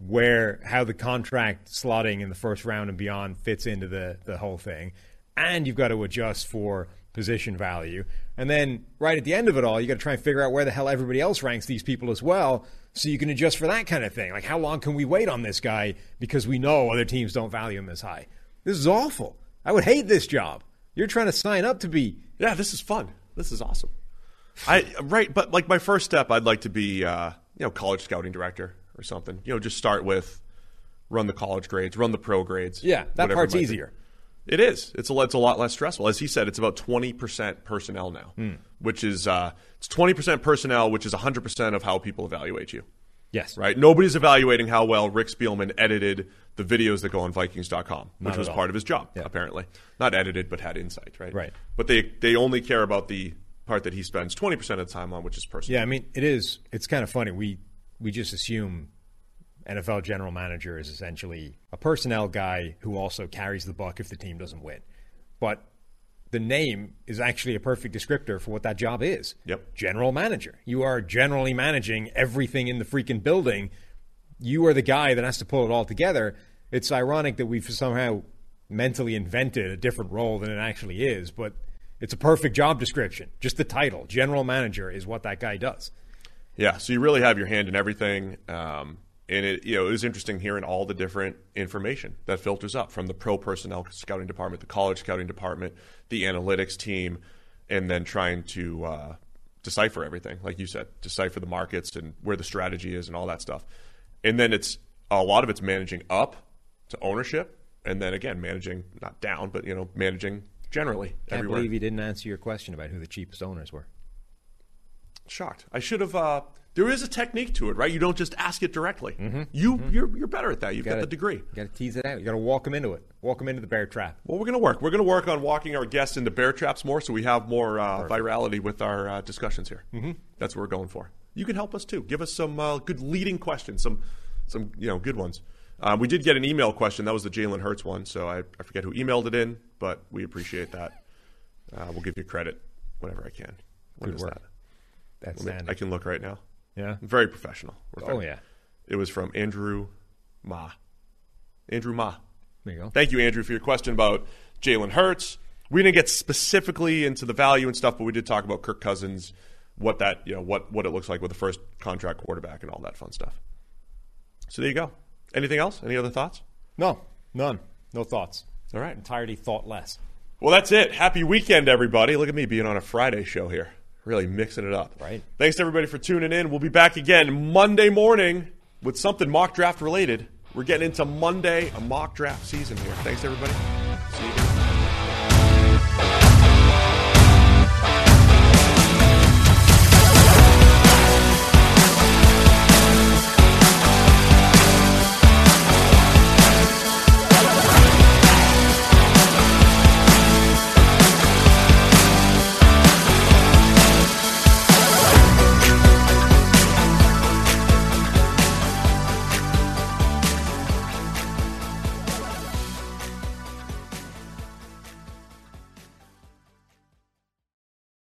where how the contract slotting in the first round and beyond fits into the the whole thing and you've got to adjust for position value and then right at the end of it all you got to try and figure out where the hell everybody else ranks these people as well so you can adjust for that kind of thing like how long can we wait on this guy because we know other teams don't value him as high this is awful i would hate this job you're trying to sign up to be Yeah, this is fun. This is awesome. I right, but like my first step, I'd like to be uh, you know college scouting director or something. You know, just start with run the college grades, run the pro grades. yeah that part's might be. It is. It's a it's a lot less stressful. As he said, it's about twenty percent personnel now, Hmm. which is uh, it's twenty percent personnel, which is hundred percent of how people evaluate you. yes Right? Nobody's evaluating how well Rick Spielman edited the videos that go on Vikings.com, which Not was part of his job, Yeah. apparently. Not edited, but had insight, right? Right. But they they only care about the part that he spends twenty percent of the time on, which is personal. Yeah, I mean, it is. It's kind of funny. We we just assume NFL general manager is essentially a personnel guy who also carries the buck if the team doesn't win. But the name is actually a perfect descriptor for what that job is. Yep. General manager. You are generally managing everything in the freaking building. You are the guy that has to pull it all together. It's ironic that we've somehow mentally invented a different role than it actually is, but it's a perfect job description. Just the title, general manager, is what that guy does. Yeah, so you really have your hand in everything. Um, and it you know it was interesting hearing all the different information that filters up from the pro personnel scouting department, the college scouting department, the analytics team, and then trying to uh, decipher everything, like you said, decipher the markets and where the strategy is and all that stuff. And then it's a lot of it's managing up to ownership, and then again managing not down, but you know managing generally Can't everywhere. believe you didn't answer your question about who the cheapest owners were. Shocked. I should have. Uh, there is a technique to it, right? You don't just ask it directly. Mm-hmm. You you're you're better at that. You've got Gotta- the degree. You got to tease it out. You got to walk them into it. Walk them into the bear trap. Well, we're going to work. We're going to work on walking our guests into bear traps more, so we have more uh, virality with our uh, discussions here. Mm-hmm. That's what we're going for. You can help us too. Give us some uh, good leading questions, some some you know good ones. Um, we did get an email question. That was the Jalen Hurts one. So I, I forget who emailed it in, but we appreciate that. Uh, we'll give you credit whenever I can. When Good work. that? That's I can look right now. Yeah. Very professional. Oh, yeah. It was from Andrew Ma. Andrew Ma. There you go. Thank you, Andrew, for your question about Jalen Hurts. We didn't get specifically into the value and stuff, but we did talk about Kirk Cousins, what that you know what what it looks like with the first contract quarterback and all that fun stuff. So there you go. Anything else? Any other thoughts? No, none. No thoughts. All right. Entirely thoughtless. Well, that's it. Happy weekend, everybody. Look at me being on a Friday show here. Really mixing it up. Right. Thanks to everybody for tuning in. We'll be back again Monday morning with something mock draft related. We're getting into Monday, a mock draft season here. Thanks, everybody. See you.